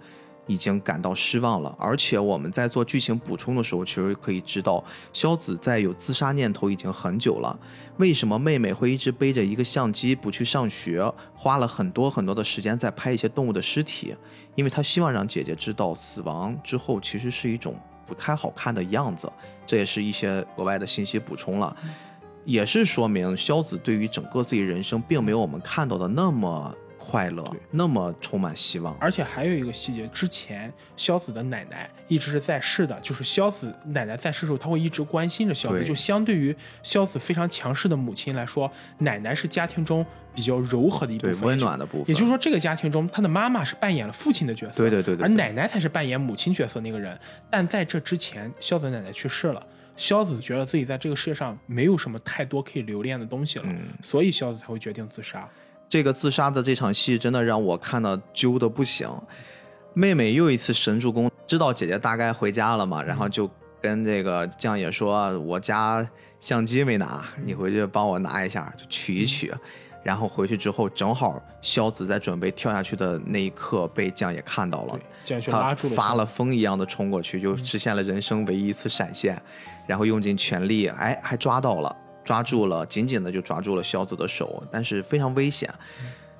已经感到失望了。而且我们在做剧情补充的时候，其实可以知道，萧子在有自杀念头已经很久了。为什么妹妹会一直背着一个相机不去上学，花了很多很多的时间在拍一些动物的尸体？因为他希望让姐姐知道，死亡之后其实是一种不太好看的样子。这也是一些额外的信息补充了，也是说明萧子对于整个自己人生并没有我们看到的那么。快乐，那么充满希望。而且还有一个细节，之前萧子的奶奶一直是在世的，就是萧子奶奶在世的时候，他会一直关心着萧子。就相对于萧子非常强势的母亲来说，奶奶是家庭中比较柔和的一部分，温暖的部分。也就是说，这个家庭中，他的妈妈是扮演了父亲的角色，对对对，而奶奶才是扮演母亲角色那个人。但在这之前，萧子奶奶去世了，萧子觉得自己在这个世界上没有什么太多可以留恋的东西了，所以萧子才会决定自杀。这个自杀的这场戏真的让我看到揪的不行。妹妹又一次神助攻，知道姐姐大概回家了嘛，然后就跟这个酱野说：“我家相机没拿，你回去帮我拿一下，就取一取。”然后回去之后，正好萧子在准备跳下去的那一刻被酱野看到了，他发了疯一样的冲过去，就实现了人生唯一一次闪现，然后用尽全力，哎，还抓到了。抓住了，紧紧的就抓住了萧子的手，但是非常危险。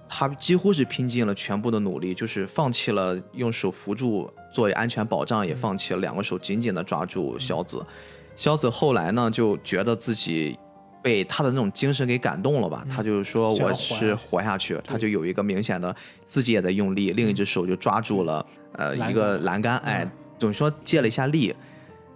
他几乎是拼尽了全部的努力，就是放弃了用手扶住作为安全保障，也放弃了两个手紧紧的抓住萧子。萧子后来呢，就觉得自己被他的那种精神给感动了吧？他就说我是活下去，他就有一个明显的自己也在用力，另一只手就抓住了呃一个栏杆，哎，等于说借了一下力。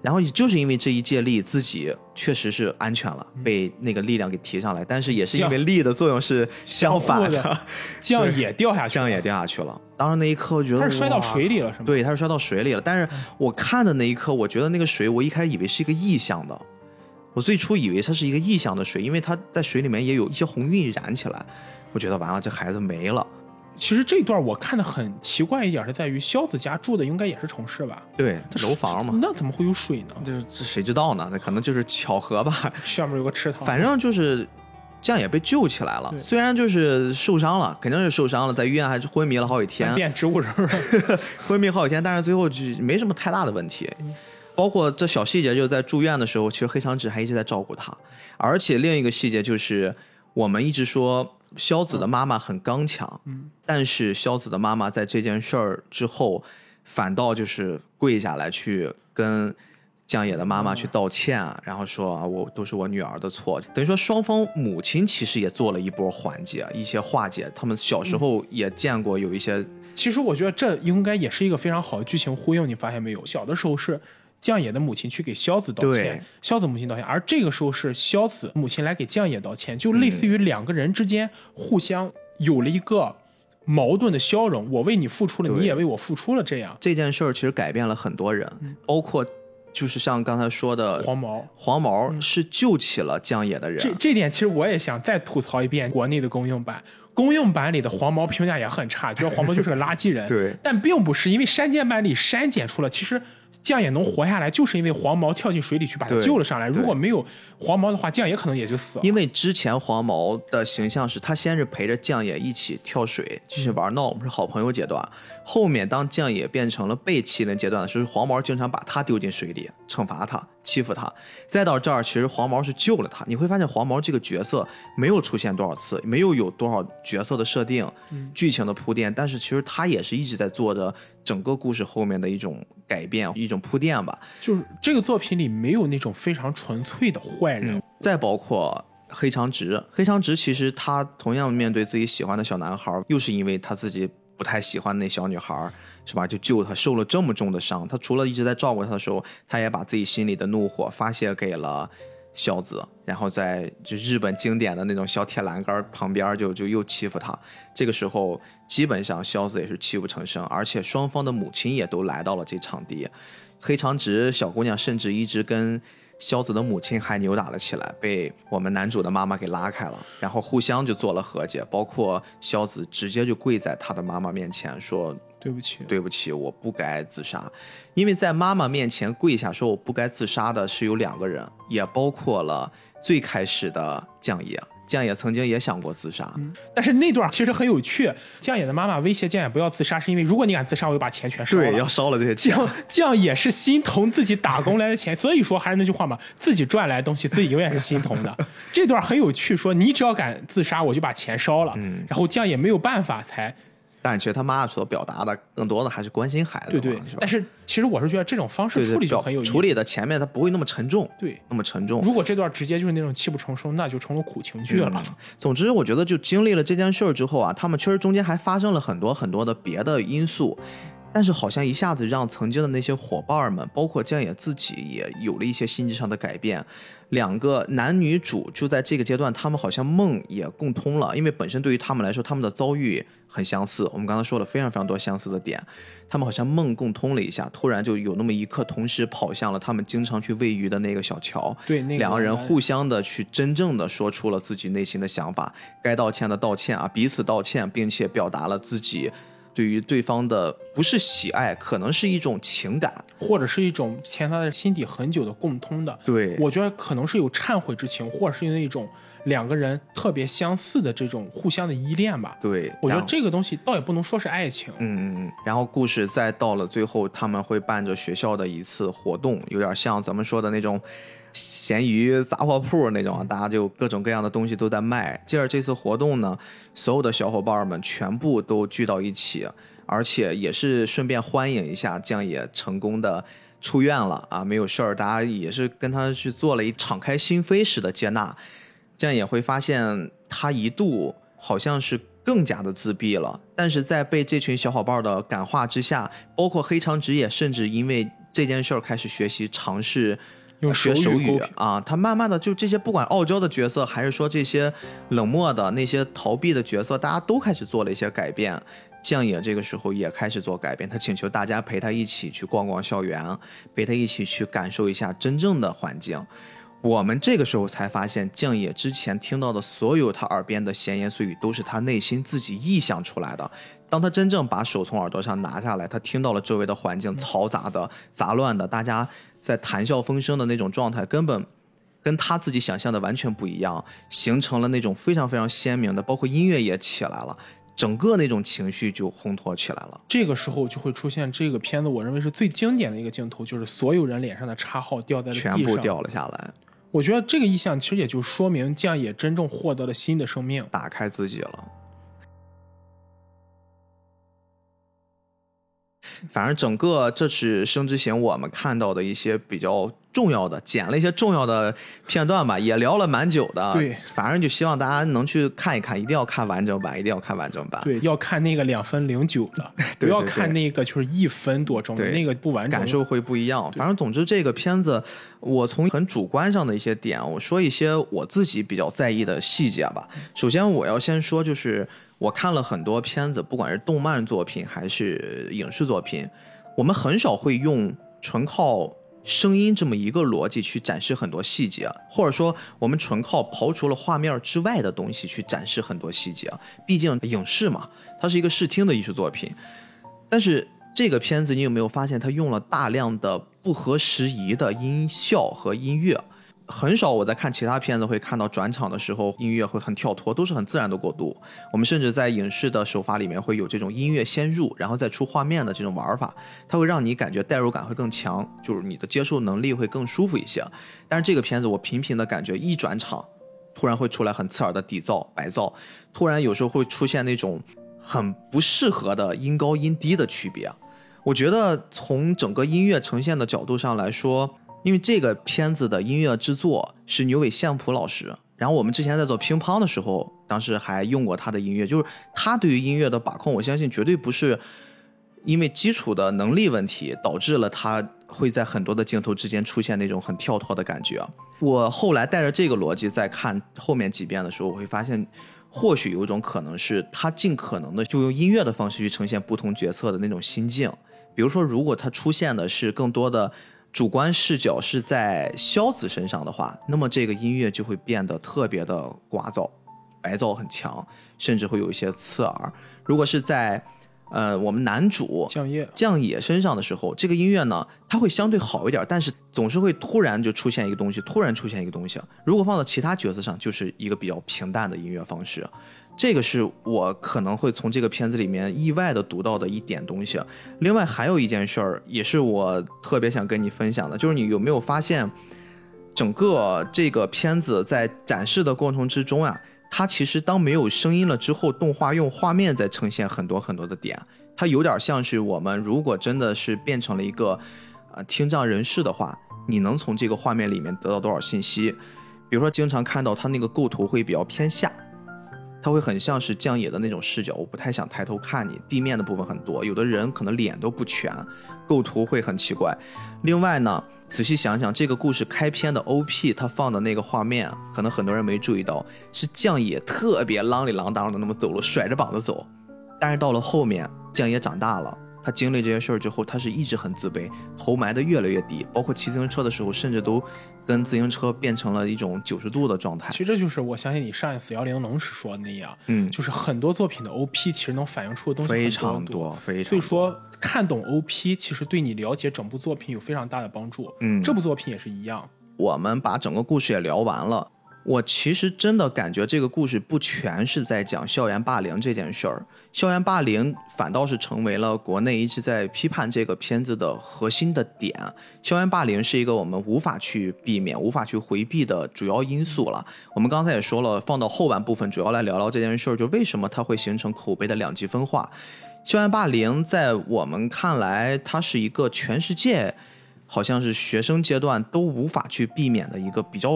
然后也就是因为这一借力，自己确实是安全了，被那个力量给提上来。但是也是因为力的作用是相反的，酱也掉下去，酱也掉下去了。当时那一刻，我觉得他是摔到水里了，是吗？对，他是摔到水里了。但是我看的那一刻，我觉得那个水，我一开始以为是一个意象的。我最初以为它是一个意象的水，因为它在水里面也有一些红晕染起来。我觉得完了，这孩子没了。其实这段我看的很奇怪一点是在于萧子家住的应该也是城市吧？对，楼房嘛。那怎么会有水呢？这谁知道呢？那可能就是巧合吧。下面有个池塘。反正就是这样也被救起来了。虽然就是受伤了，肯定是受伤了，在医院还是昏迷了好几天。变植物人 了。昏迷好几天，但是最后就没什么太大的问题。包括这小细节，就在住院的时候，其实黑长直还一直在照顾他。而且另一个细节就是，我们一直说。萧子的妈妈很刚强，嗯，但是萧子的妈妈在这件事儿之后，反倒就是跪下来去跟江野的妈妈去道歉，然后说啊，我都是我女儿的错。等于说双方母亲其实也做了一波缓解，一些化解。他们小时候也见过有一些，其实我觉得这应该也是一个非常好的剧情呼应。你发现没有？小的时候是。将野的母亲去给萧子道歉，萧子母亲道歉，而这个时候是萧子母亲来给将野道歉，就类似于两个人之间互相有了一个矛盾的消融，我为你付出了，你也为我付出了，这样。这件事儿其实改变了很多人，包括就是像刚才说的黄毛，黄毛是救起了将野的人。这这点其实我也想再吐槽一遍，国内的公用版，公用版里的黄毛评价也很差，觉得黄毛就是个垃圾人。对，但并不是因为删减版里删减出了，其实。酱也能活下来，就是因为黄毛跳进水里去把他救了上来。如果没有黄毛的话，酱也可能也就死了。因为之前黄毛的形象是他先是陪着酱也一起跳水，继续玩闹，我们是好朋友阶段。后面当酱也变成了被欺凌阶段的时候，黄毛经常把他丢进水里惩罚他。欺负他。再到这儿，其实黄毛是救了他。你会发现黄毛这个角色没有出现多少次，没有有多少角色的设定、剧情的铺垫，但是其实他也是一直在做着整个故事后面的一种改变、一种铺垫吧。就是这个作品里没有那种非常纯粹的坏人，再包括。黑长直，黑长直其实他同样面对自己喜欢的小男孩，又是因为他自己不太喜欢那小女孩，是吧？就救他，受了这么重的伤。他除了一直在照顾他的时候，他也把自己心里的怒火发泄给了孝子，然后在就日本经典的那种小铁栏杆旁边就就又欺负他。这个时候基本上孝子也是泣不成声，而且双方的母亲也都来到了这场地。黑长直小姑娘甚至一直跟。萧子的母亲还扭打了起来，被我们男主的妈妈给拉开了，然后互相就做了和解，包括萧子直接就跪在他的妈妈面前说：“对不起，对不起，我不该自杀。”因为在妈妈面前跪下说我不该自杀的是有两个人，也包括了最开始的将爷。将野曾经也想过自杀，但是那段其实很有趣。江野的妈妈威胁江野不要自杀，是因为如果你敢自杀，我就把钱全烧了。对，要烧了这些钱。将将野是心疼自己打工来的钱，所以说还是那句话嘛，自己赚来的东西，自己永远是心疼的。这段很有趣，说你只要敢自杀，我就把钱烧了。嗯，然后江野没有办法才。但是其实他妈所表达的更多的还是关心孩子，对对。但是其实我是觉得这种方式处理就很有意思，处理的前面他不会那么沉重，对，那么沉重。如果这段直接就是那种泣不成声，那就成了苦情剧了。总之，我觉得就经历了这件事儿之后啊，他们确实中间还发生了很多很多的别的因素。但是好像一下子让曾经的那些伙伴们，包括江野自己，也有了一些心智上的改变。两个男女主就在这个阶段，他们好像梦也共通了，因为本身对于他们来说，他们的遭遇很相似。我们刚才说了非常非常多相似的点，他们好像梦共通了一下，突然就有那么一刻，同时跑向了他们经常去喂鱼的那个小桥。对，那两个人互相的去真正的说出了自己内心的想法，该道歉的道歉啊，彼此道歉，并且表达了自己。对于对方的不是喜爱，可能是一种情感，或者是一种潜藏在心底很久的共通的。对，我觉得可能是有忏悔之情，或者是那种两个人特别相似的这种互相的依恋吧。对，我觉得这个东西倒也不能说是爱情。嗯嗯嗯。然后故事再到了最后，他们会伴着学校的一次活动，有点像咱们说的那种。咸鱼杂货铺那种，大家就各种各样的东西都在卖。接着这次活动呢，所有的小伙伴们全部都聚到一起，而且也是顺便欢迎一下将也成功的出院了啊，没有事儿。大家也是跟他去做了一敞开心扉式的接纳。这样也会发现他一度好像是更加的自闭了，但是在被这群小伙伴的感化之下，包括黑长直也甚至因为这件事儿开始学习尝试。用学手语啊，他慢慢的就这些，不管傲娇的角色，还是说这些冷漠的那些逃避的角色，大家都开始做了一些改变。将野这个时候也开始做改变，他请求大家陪他一起去逛逛校园，陪他一起去感受一下真正的环境。我们这个时候才发现，静野之前听到的所有他耳边的闲言碎语，都是他内心自己臆想出来的。当他真正把手从耳朵上拿下来，他听到了周围的环境嘈杂的、杂乱的，大家。在谈笑风生的那种状态，根本跟他自己想象的完全不一样，形成了那种非常非常鲜明的，包括音乐也起来了，整个那种情绪就烘托起来了。这个时候就会出现这个片子，我认为是最经典的一个镜头，就是所有人脸上的叉号掉在了地上，全部掉了下来。我觉得这个意象其实也就说明将也真正获得了新的生命，打开自己了。反正整个这次《生之行》，我们看到的一些比较重要的，剪了一些重要的片段吧，也聊了蛮久的。对，反正就希望大家能去看一看，一定要看完整版，一定要看完整版。对，要看那个两分零九的，不要看那个就是一分多钟的那个不完整，感受会不一样。反正总之这个片子，我从很主观上的一些点，我说一些我自己比较在意的细节吧。首先我要先说就是。我看了很多片子，不管是动漫作品还是影视作品，我们很少会用纯靠声音这么一个逻辑去展示很多细节，或者说我们纯靠刨除了画面之外的东西去展示很多细节。毕竟影视嘛，它是一个视听的艺术作品。但是这个片子，你有没有发现它用了大量的不合时宜的音效和音乐？很少我在看其他片子会看到转场的时候音乐会很跳脱，都是很自然的过渡。我们甚至在影视的手法里面会有这种音乐先入，然后再出画面的这种玩法，它会让你感觉代入感会更强，就是你的接受能力会更舒服一些。但是这个片子我频频的感觉一转场，突然会出来很刺耳的底噪、白噪，突然有时候会出现那种很不适合的音高音低的区别。我觉得从整个音乐呈现的角度上来说。因为这个片子的音乐制作是牛尾宪普老师，然后我们之前在做乒乓的时候，当时还用过他的音乐，就是他对于音乐的把控，我相信绝对不是因为基础的能力问题导致了他会在很多的镜头之间出现那种很跳脱的感觉。我后来带着这个逻辑在看后面几遍的时候，我会发现，或许有一种可能是他尽可能的就用音乐的方式去呈现不同角色的那种心境，比如说如果他出现的是更多的。主观视角是在萧子身上的话，那么这个音乐就会变得特别的聒噪，白噪很强，甚至会有一些刺耳。如果是在，呃，我们男主降野降野身上的时候，这个音乐呢，它会相对好一点，但是总是会突然就出现一个东西，突然出现一个东西。如果放到其他角色上，就是一个比较平淡的音乐方式。这个是我可能会从这个片子里面意外的读到的一点东西。另外还有一件事儿，也是我特别想跟你分享的，就是你有没有发现，整个这个片子在展示的过程之中啊，它其实当没有声音了之后，动画用画面在呈现很多很多的点，它有点像是我们如果真的是变成了一个呃听障人士的话，你能从这个画面里面得到多少信息？比如说经常看到它那个构图会比较偏下。它会很像是降野的那种视角，我不太想抬头看你。地面的部分很多，有的人可能脸都不全，构图会很奇怪。另外呢，仔细想想，这个故事开篇的 OP，它放的那个画面，可能很多人没注意到，是降野特别啷里啷当的那么走路，甩着膀子走。但是到了后面，降野长大了，他经历这些事儿之后，他是一直很自卑，头埋的越来越低，包括骑自行车的时候，甚至都。跟自行车变成了一种九十度的状态。其实这就是我相信你上一次幺零能时说的那样，嗯，就是很多作品的 OP 其实能反映出的东西非常多，非常。所以说看懂 OP 其实对你了解整部作品有非常大的帮助。嗯，这部作品也是一样。我们把整个故事也聊完了。我其实真的感觉这个故事不全是在讲校园霸凌这件事儿，校园霸凌反倒是成为了国内一直在批判这个片子的核心的点。校园霸凌是一个我们无法去避免、无法去回避的主要因素了。我们刚才也说了，放到后半部分主要来聊聊这件事儿，就为什么它会形成口碑的两极分化。校园霸凌在我们看来，它是一个全世界好像是学生阶段都无法去避免的一个比较。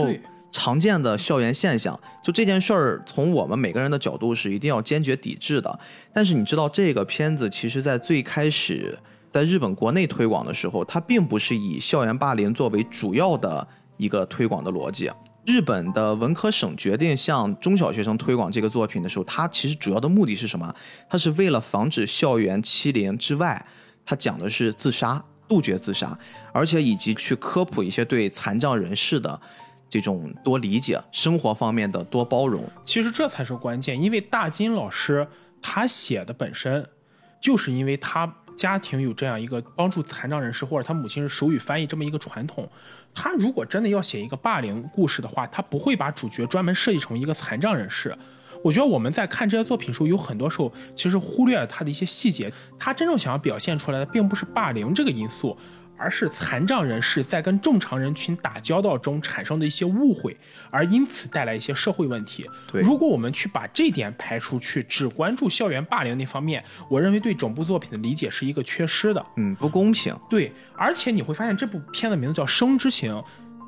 常见的校园现象，就这件事儿，从我们每个人的角度是一定要坚决抵制的。但是你知道，这个片子其实在最开始在日本国内推广的时候，它并不是以校园霸凌作为主要的一个推广的逻辑。日本的文科省决定向中小学生推广这个作品的时候，它其实主要的目的是什么？它是为了防止校园欺凌之外，它讲的是自杀，杜绝自杀，而且以及去科普一些对残障人士的。这种多理解生活方面的多包容，其实这才是关键。因为大金老师他写的本身，就是因为他家庭有这样一个帮助残障人士，或者他母亲是手语翻译这么一个传统。他如果真的要写一个霸凌故事的话，他不会把主角专门设计成一个残障人士。我觉得我们在看这些作品的时候，有很多时候其实忽略了他的一些细节。他真正想要表现出来的，并不是霸凌这个因素。而是残障人士在跟正常人群打交道中产生的一些误会，而因此带来一些社会问题。对，如果我们去把这点排除，去只关注校园霸凌那方面，我认为对整部作品的理解是一个缺失的。嗯，不公平。对，而且你会发现这部片的名字叫《生之行》，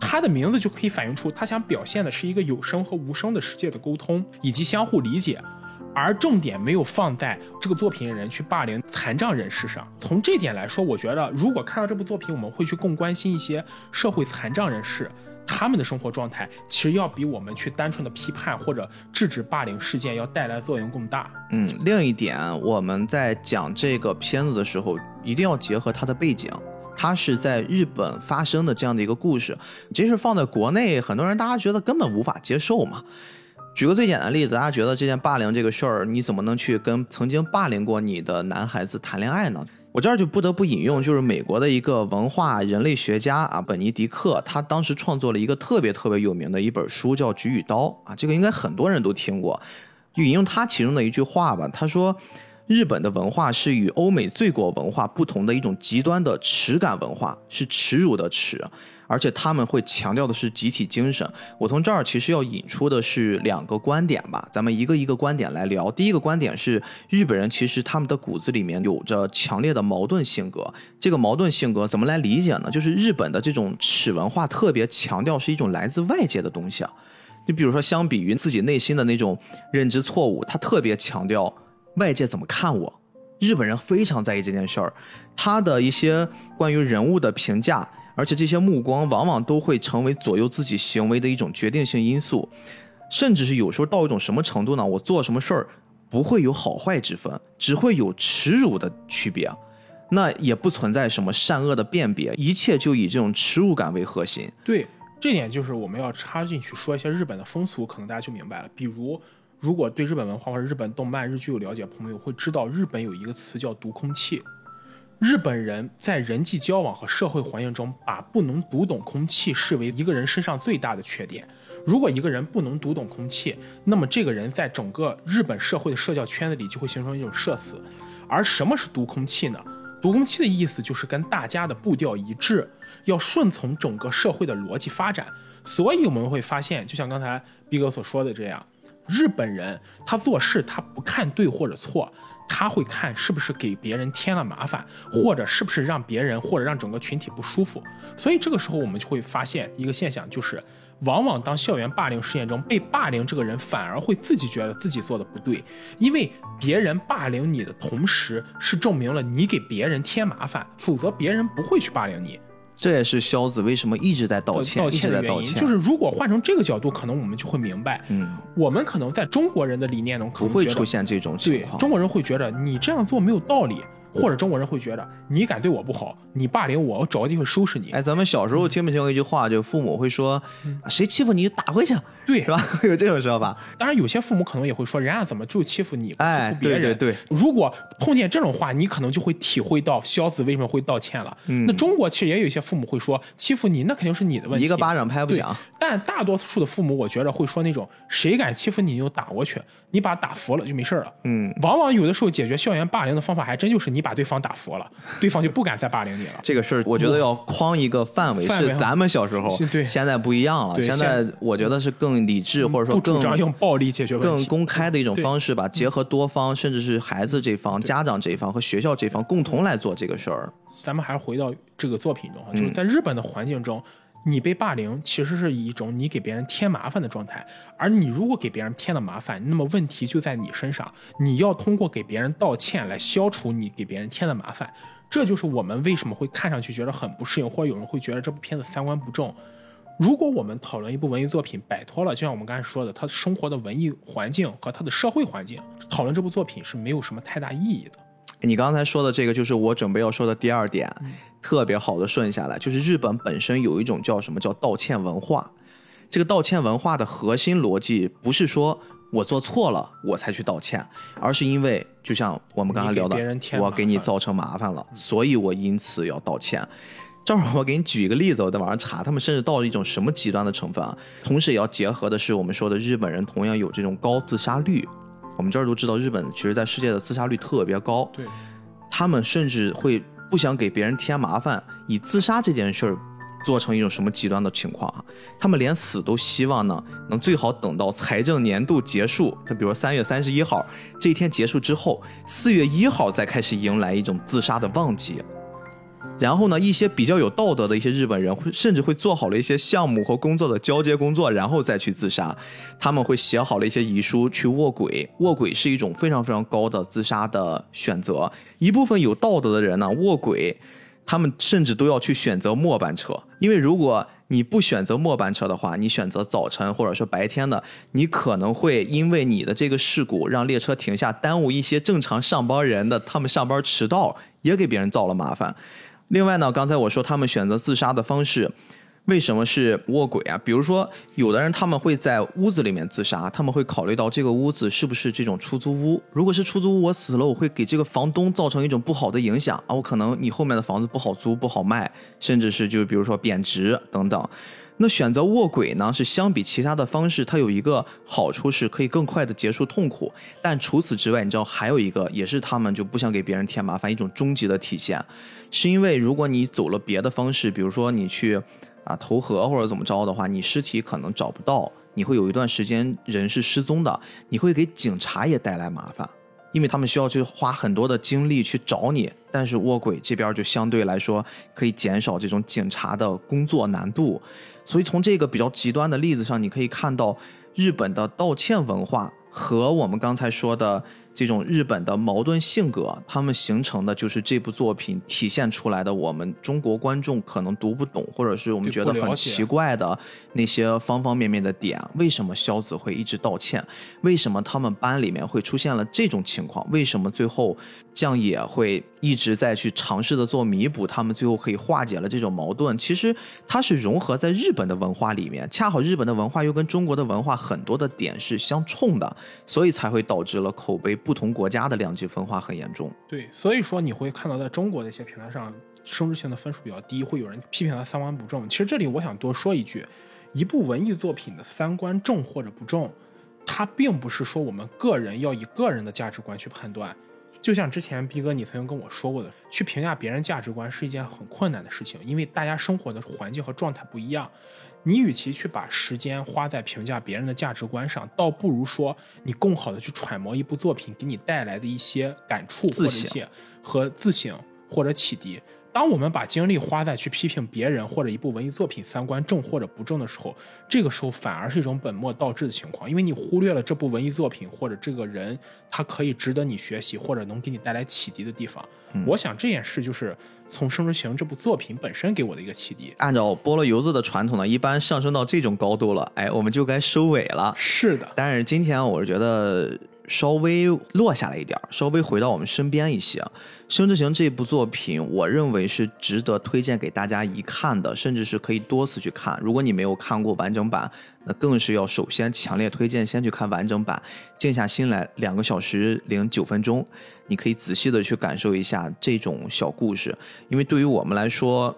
它的名字就可以反映出它想表现的是一个有声和无声的世界的沟通以及相互理解。而重点没有放在这个作品的人去霸凌残障人士上。从这点来说，我觉得如果看到这部作品，我们会去更关心一些社会残障人士他们的生活状态，其实要比我们去单纯的批判或者制止霸凌事件要带来作用更大。嗯，另一点，我们在讲这个片子的时候，一定要结合它的背景，它是在日本发生的这样的一个故事。即使放在国内，很多人大家觉得根本无法接受嘛。举个最简单的例子，大家觉得这件霸凌这个事儿，你怎么能去跟曾经霸凌过你的男孩子谈恋爱呢？我这儿就不得不引用，就是美国的一个文化人类学家啊，本尼迪克，他当时创作了一个特别特别有名的一本书，叫《菊与刀》啊，这个应该很多人都听过。就引用他其中的一句话吧，他说。日本的文化是与欧美罪国文化不同的一种极端的耻感文化，是耻辱的耻，而且他们会强调的是集体精神。我从这儿其实要引出的是两个观点吧，咱们一个一个观点来聊。第一个观点是，日本人其实他们的骨子里面有着强烈的矛盾性格。这个矛盾性格怎么来理解呢？就是日本的这种耻文化特别强调是一种来自外界的东西啊。就比如说，相比于自己内心的那种认知错误，他特别强调。外界怎么看我？日本人非常在意这件事儿，他的一些关于人物的评价，而且这些目光往往都会成为左右自己行为的一种决定性因素，甚至是有时候到一种什么程度呢？我做什么事儿不会有好坏之分，只会有耻辱的区别，那也不存在什么善恶的辨别，一切就以这种耻辱感为核心。对，这点就是我们要插进去说一些日本的风俗，可能大家就明白了，比如。如果对日本文化或者日本动漫、日剧有了解，朋友会知道日本有一个词叫“读空气”。日本人在人际交往和社会环境中，把不能读懂空气视为一个人身上最大的缺点。如果一个人不能读懂空气，那么这个人在整个日本社会的社交圈子里就会形成一种社死。而什么是读空气呢？读空气的意思就是跟大家的步调一致，要顺从整个社会的逻辑发展。所以我们会发现，就像刚才毕哥所说的这样。日本人他做事他不看对或者错，他会看是不是给别人添了麻烦，或者是不是让别人或者让整个群体不舒服。所以这个时候我们就会发现一个现象，就是往往当校园霸凌事件中被霸凌这个人反而会自己觉得自己做的不对，因为别人霸凌你的同时是证明了你给别人添麻烦，否则别人不会去霸凌你。这也是肖子为什么一直在道歉、道歉的原因。就是如果换成这个角度，可能我们就会明白，嗯，我们可能在中国人的理念中不会出现这种情况。中国人会觉得你这样做没有道理。或者中国人会觉得你敢对我不好，你霸凌我，我找个地方收拾你。哎，咱们小时候听没听过一句话，就父母会说，谁欺负你就打回去，对，是吧？有这种说法。当然，有些父母可能也会说，人家怎么就欺负你，欺负别人？对对对。如果碰见这种话，你可能就会体会到肖子为什么会道歉了。那中国其实也有一些父母会说，欺负你那肯定是你的问题，一个巴掌拍不响。但大多数的父母，我觉得会说那种，谁敢欺负你，就打过去。你把他打服了就没事了。嗯，往往有的时候解决校园霸凌的方法，还真就是你把对方打服了，对方就不敢再霸凌你了。这个事儿，我觉得要框一个范围，是咱们小时候，对，现在不一样了。现在我觉得是更理智，或者说更主张用暴力解决问题，更公开的一种方式吧，结合多方，甚至是孩子这方、家长这方和学校这方共同来做这个事儿。咱们还是回到这个作品中，就是在日本的环境中。你被霸凌其实是一种你给别人添麻烦的状态，而你如果给别人添了麻烦，那么问题就在你身上。你要通过给别人道歉来消除你给别人添的麻烦，这就是我们为什么会看上去觉得很不适应，或者有人会觉得这部片子三观不正。如果我们讨论一部文艺作品摆脱了，就像我们刚才说的，他生活的文艺环境和他的社会环境，讨论这部作品是没有什么太大意义的。你刚才说的这个，就是我准备要说的第二点。特别好的顺下来，就是日本本身有一种叫什么叫道歉文化。这个道歉文化的核心逻辑不是说我做错了我才去道歉，而是因为就像我们刚才聊的，我给你造成麻烦了，所以我因此要道歉。正好我给你举一个例子，我在网上查，他们甚至到了一种什么极端的成分啊？同时也要结合的是我们说的日本人同样有这种高自杀率。我们这儿都知道，日本其实在世界的自杀率特别高。对，他们甚至会。不想给别人添麻烦，以自杀这件事儿做成一种什么极端的情况啊？他们连死都希望呢，能最好等到财政年度结束，就比如三月三十一号这一天结束之后，四月一号再开始迎来一种自杀的旺季。然后呢，一些比较有道德的一些日本人会甚至会做好了一些项目和工作的交接工作，然后再去自杀。他们会写好了一些遗书去卧轨，卧轨是一种非常非常高的自杀的选择。一部分有道德的人呢，卧轨，他们甚至都要去选择末班车，因为如果你不选择末班车的话，你选择早晨或者说白天的，你可能会因为你的这个事故让列车停下，耽误一些正常上班人的他们上班迟到，也给别人造了麻烦。另外呢，刚才我说他们选择自杀的方式，为什么是卧轨啊？比如说，有的人他们会在屋子里面自杀，他们会考虑到这个屋子是不是这种出租屋。如果是出租屋，我死了，我会给这个房东造成一种不好的影响啊，我可能你后面的房子不好租、不好卖，甚至是就比如说贬值等等。那选择卧轨呢，是相比其他的方式，它有一个好处是可以更快的结束痛苦。但除此之外，你知道还有一个，也是他们就不想给别人添麻烦一种终极的体现，是因为如果你走了别的方式，比如说你去。啊，投河或者怎么着的话，你尸体可能找不到，你会有一段时间人是失踪的，你会给警察也带来麻烦，因为他们需要去花很多的精力去找你。但是卧轨这边就相对来说可以减少这种警察的工作难度，所以从这个比较极端的例子上，你可以看到日本的道歉文化和我们刚才说的。这种日本的矛盾性格，他们形成的就是这部作品体现出来的。我们中国观众可能读不懂，或者是我们觉得很奇怪的那些方方面面的点。为什么萧子会一直道歉？为什么他们班里面会出现了这种情况？为什么最后将也会一直在去尝试的做弥补？他们最后可以化解了这种矛盾。其实它是融合在日本的文化里面，恰好日本的文化又跟中国的文化很多的点是相冲的，所以才会导致了口碑。不同国家的两极分化很严重，对，所以说你会看到在中国的一些平台上，生殖性的分数比较低，会有人批评他三观不正。其实这里我想多说一句，一部文艺作品的三观正或者不正，它并不是说我们个人要以个人的价值观去判断。就像之前逼哥你曾经跟我说过的，去评价别人价值观是一件很困难的事情，因为大家生活的环境和状态不一样。你与其去把时间花在评价别人的价值观上，倒不如说你更好的去揣摩一部作品给你带来的一些感触或者一些和自省或者启迪。当我们把精力花在去批评别人或者一部文艺作品三观正或者不正的时候，这个时候反而是一种本末倒置的情况，因为你忽略了这部文艺作品或者这个人他可以值得你学习或者能给你带来启迪的地方。我想这件事就是从《生之行》这部作品本身给我的一个启迪。按照菠萝油子的传统呢，一般上升到这种高度了，哎，我们就该收尾了。是的，但是今天我是觉得。稍微落下来一点稍微回到我们身边一些，《生之行》这部作品，我认为是值得推荐给大家一看的，甚至是可以多次去看。如果你没有看过完整版，那更是要首先强烈推荐先去看完整版，静下心来，两个小时零九分钟，你可以仔细的去感受一下这种小故事，因为对于我们来说，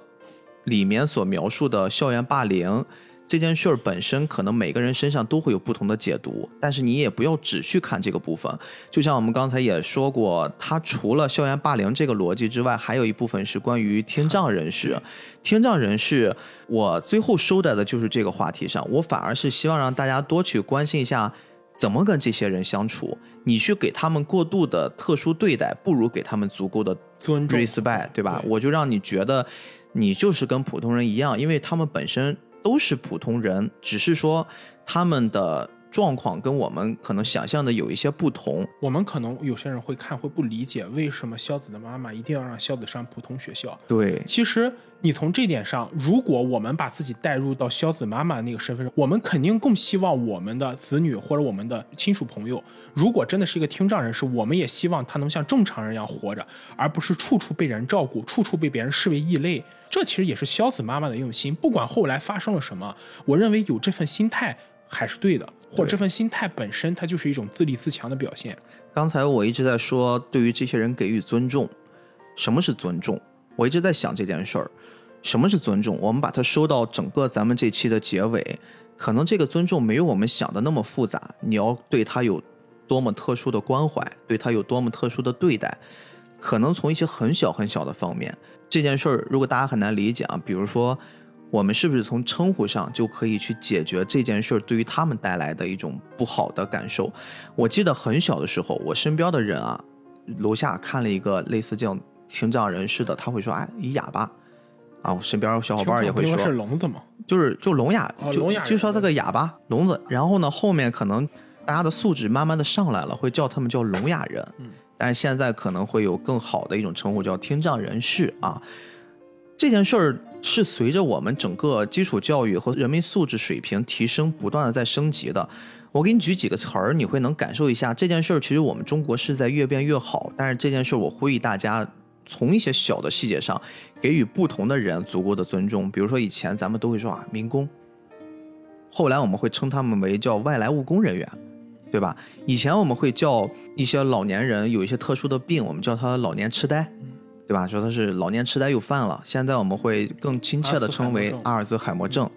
里面所描述的校园霸凌。这件事儿本身可能每个人身上都会有不同的解读，但是你也不要只去看这个部分。就像我们刚才也说过，它除了校园霸凌这个逻辑之外，还有一部分是关于听障人士。听障人士，我最后收在的就是这个话题上。我反而是希望让大家多去关心一下，怎么跟这些人相处。你去给他们过度的特殊对待，不如给他们足够的尊重、respect，对吧？我就让你觉得你就是跟普通人一样，因为他们本身。都是普通人，只是说他们的状况跟我们可能想象的有一些不同。我们可能有些人会看会不理解，为什么肖子的妈妈一定要让肖子上普通学校？对，其实你从这点上，如果我们把自己带入到肖子妈妈那个身份上，我们肯定更希望我们的子女或者我们的亲属朋友，如果真的是一个听障人士，我们也希望他能像正常人一样活着，而不是处处被人照顾，处处被别人视为异类。这其实也是肖子妈妈的用心，不管后来发生了什么，我认为有这份心态还是对的，或者这份心态本身它就是一种自立自强的表现。刚才我一直在说，对于这些人给予尊重，什么是尊重？我一直在想这件事儿，什么是尊重？我们把它收到整个咱们这期的结尾，可能这个尊重没有我们想的那么复杂，你要对他有多么特殊的关怀，对他有多么特殊的对待，可能从一些很小很小的方面。这件事儿，如果大家很难理解啊，比如说，我们是不是从称呼上就可以去解决这件事儿对于他们带来的一种不好的感受？我记得很小的时候，我身边的人啊，楼下看了一个类似这样听障人士的，他会说：“哎，一哑巴。”啊，我身边小伙伴也会说：“是聋子吗？”就是就聋哑，就就说他个哑巴聋子。然后呢，后面可能大家的素质慢慢的上来了，会叫他们叫聋哑人。嗯。但是现在可能会有更好的一种称呼，叫听障人士啊。这件事儿是随着我们整个基础教育和人民素质水平提升，不断的在升级的。我给你举几个词儿，你会能感受一下这件事儿。其实我们中国是在越变越好，但是这件事儿我呼吁大家从一些小的细节上给予不同的人足够的尊重。比如说以前咱们都会说啊民工，后来我们会称他们为叫外来务工人员，对吧？以前我们会叫一些老年人有一些特殊的病，我们叫他老年痴呆，对吧？说他是老年痴呆又犯了。现在我们会更亲切的称为阿尔兹海默症。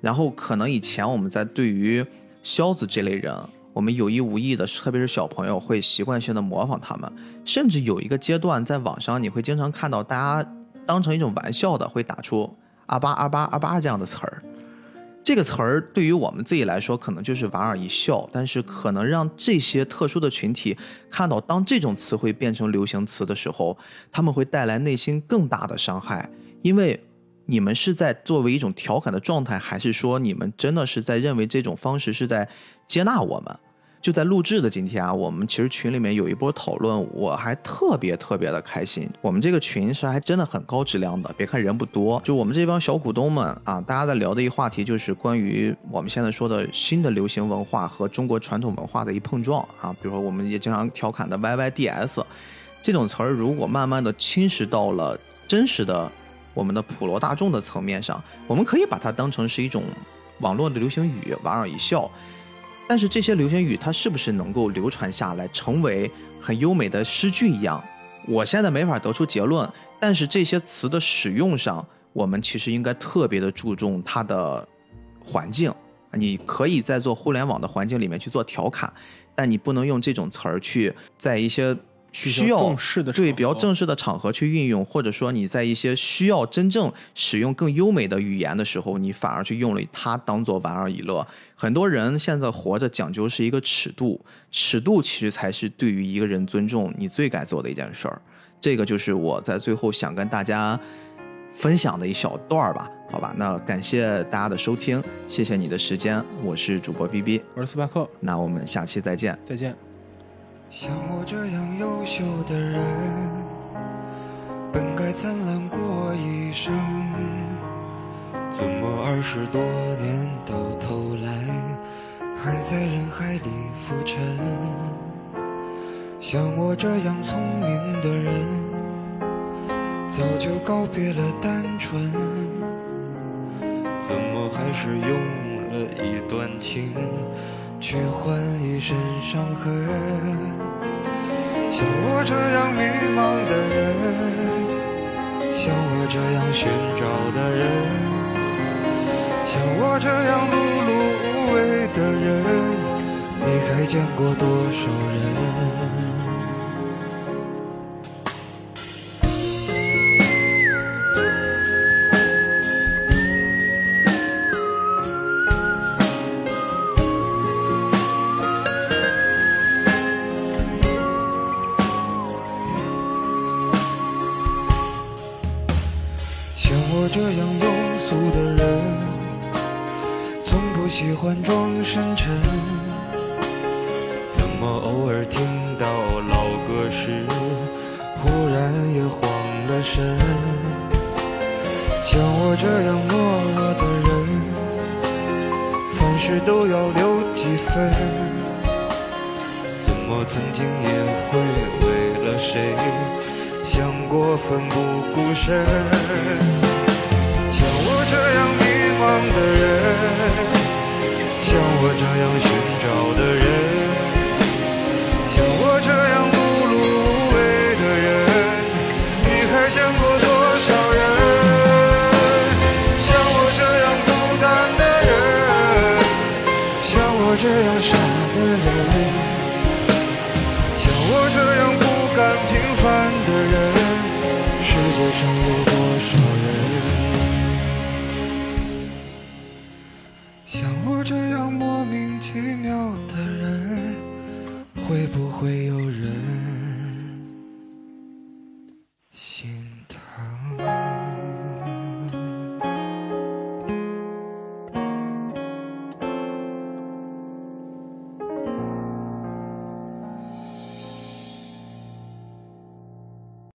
然后可能以前我们在对于消子这类人。我们有意无意的，特别是小朋友会习惯性的模仿他们，甚至有一个阶段，在网上你会经常看到大家当成一种玩笑的，会打出“阿巴阿巴阿巴”这样的词儿。这个词儿对于我们自己来说，可能就是莞尔一笑，但是可能让这些特殊的群体看到，当这种词汇变成流行词的时候，他们会带来内心更大的伤害，因为你们是在作为一种调侃的状态，还是说你们真的是在认为这种方式是在？接纳我们，就在录制的今天啊，我们其实群里面有一波讨论，我还特别特别的开心。我们这个群是还真的很高质量的，别看人不多，就我们这帮小股东们啊，大家在聊的一话题就是关于我们现在说的新的流行文化和中国传统文化的一碰撞啊。比如说，我们也经常调侃的 YYDS 这种词儿，如果慢慢的侵蚀到了真实的我们的普罗大众的层面上，我们可以把它当成是一种网络的流行语，莞尔一笑。但是这些流行语它是不是能够流传下来，成为很优美的诗句一样？我现在没法得出结论。但是这些词的使用上，我们其实应该特别的注重它的环境。你可以在做互联网的环境里面去做调侃，但你不能用这种词儿去在一些。需要对比较正式的场合去运用，或者说你在一些需要真正使用更优美的语言的时候，你反而去用了它当做莞尔一乐。很多人现在活着讲究是一个尺度，尺度其实才是对于一个人尊重你最该做的一件事儿。这个就是我在最后想跟大家分享的一小段儿吧，好吧？那感谢大家的收听，谢谢你的时间，我是主播 B B，我是斯巴克，那我们下期再见，再见。像我这样优秀的人，本该灿烂过一生，怎么二十多年到头来，还在人海里浮沉？像我这样聪明的人，早就告别了单纯，怎么还是用了一段情？去换一身伤痕，像我这样迷茫的人，像我这样寻找的人，像我这样碌碌无为的人，你还见过多少人？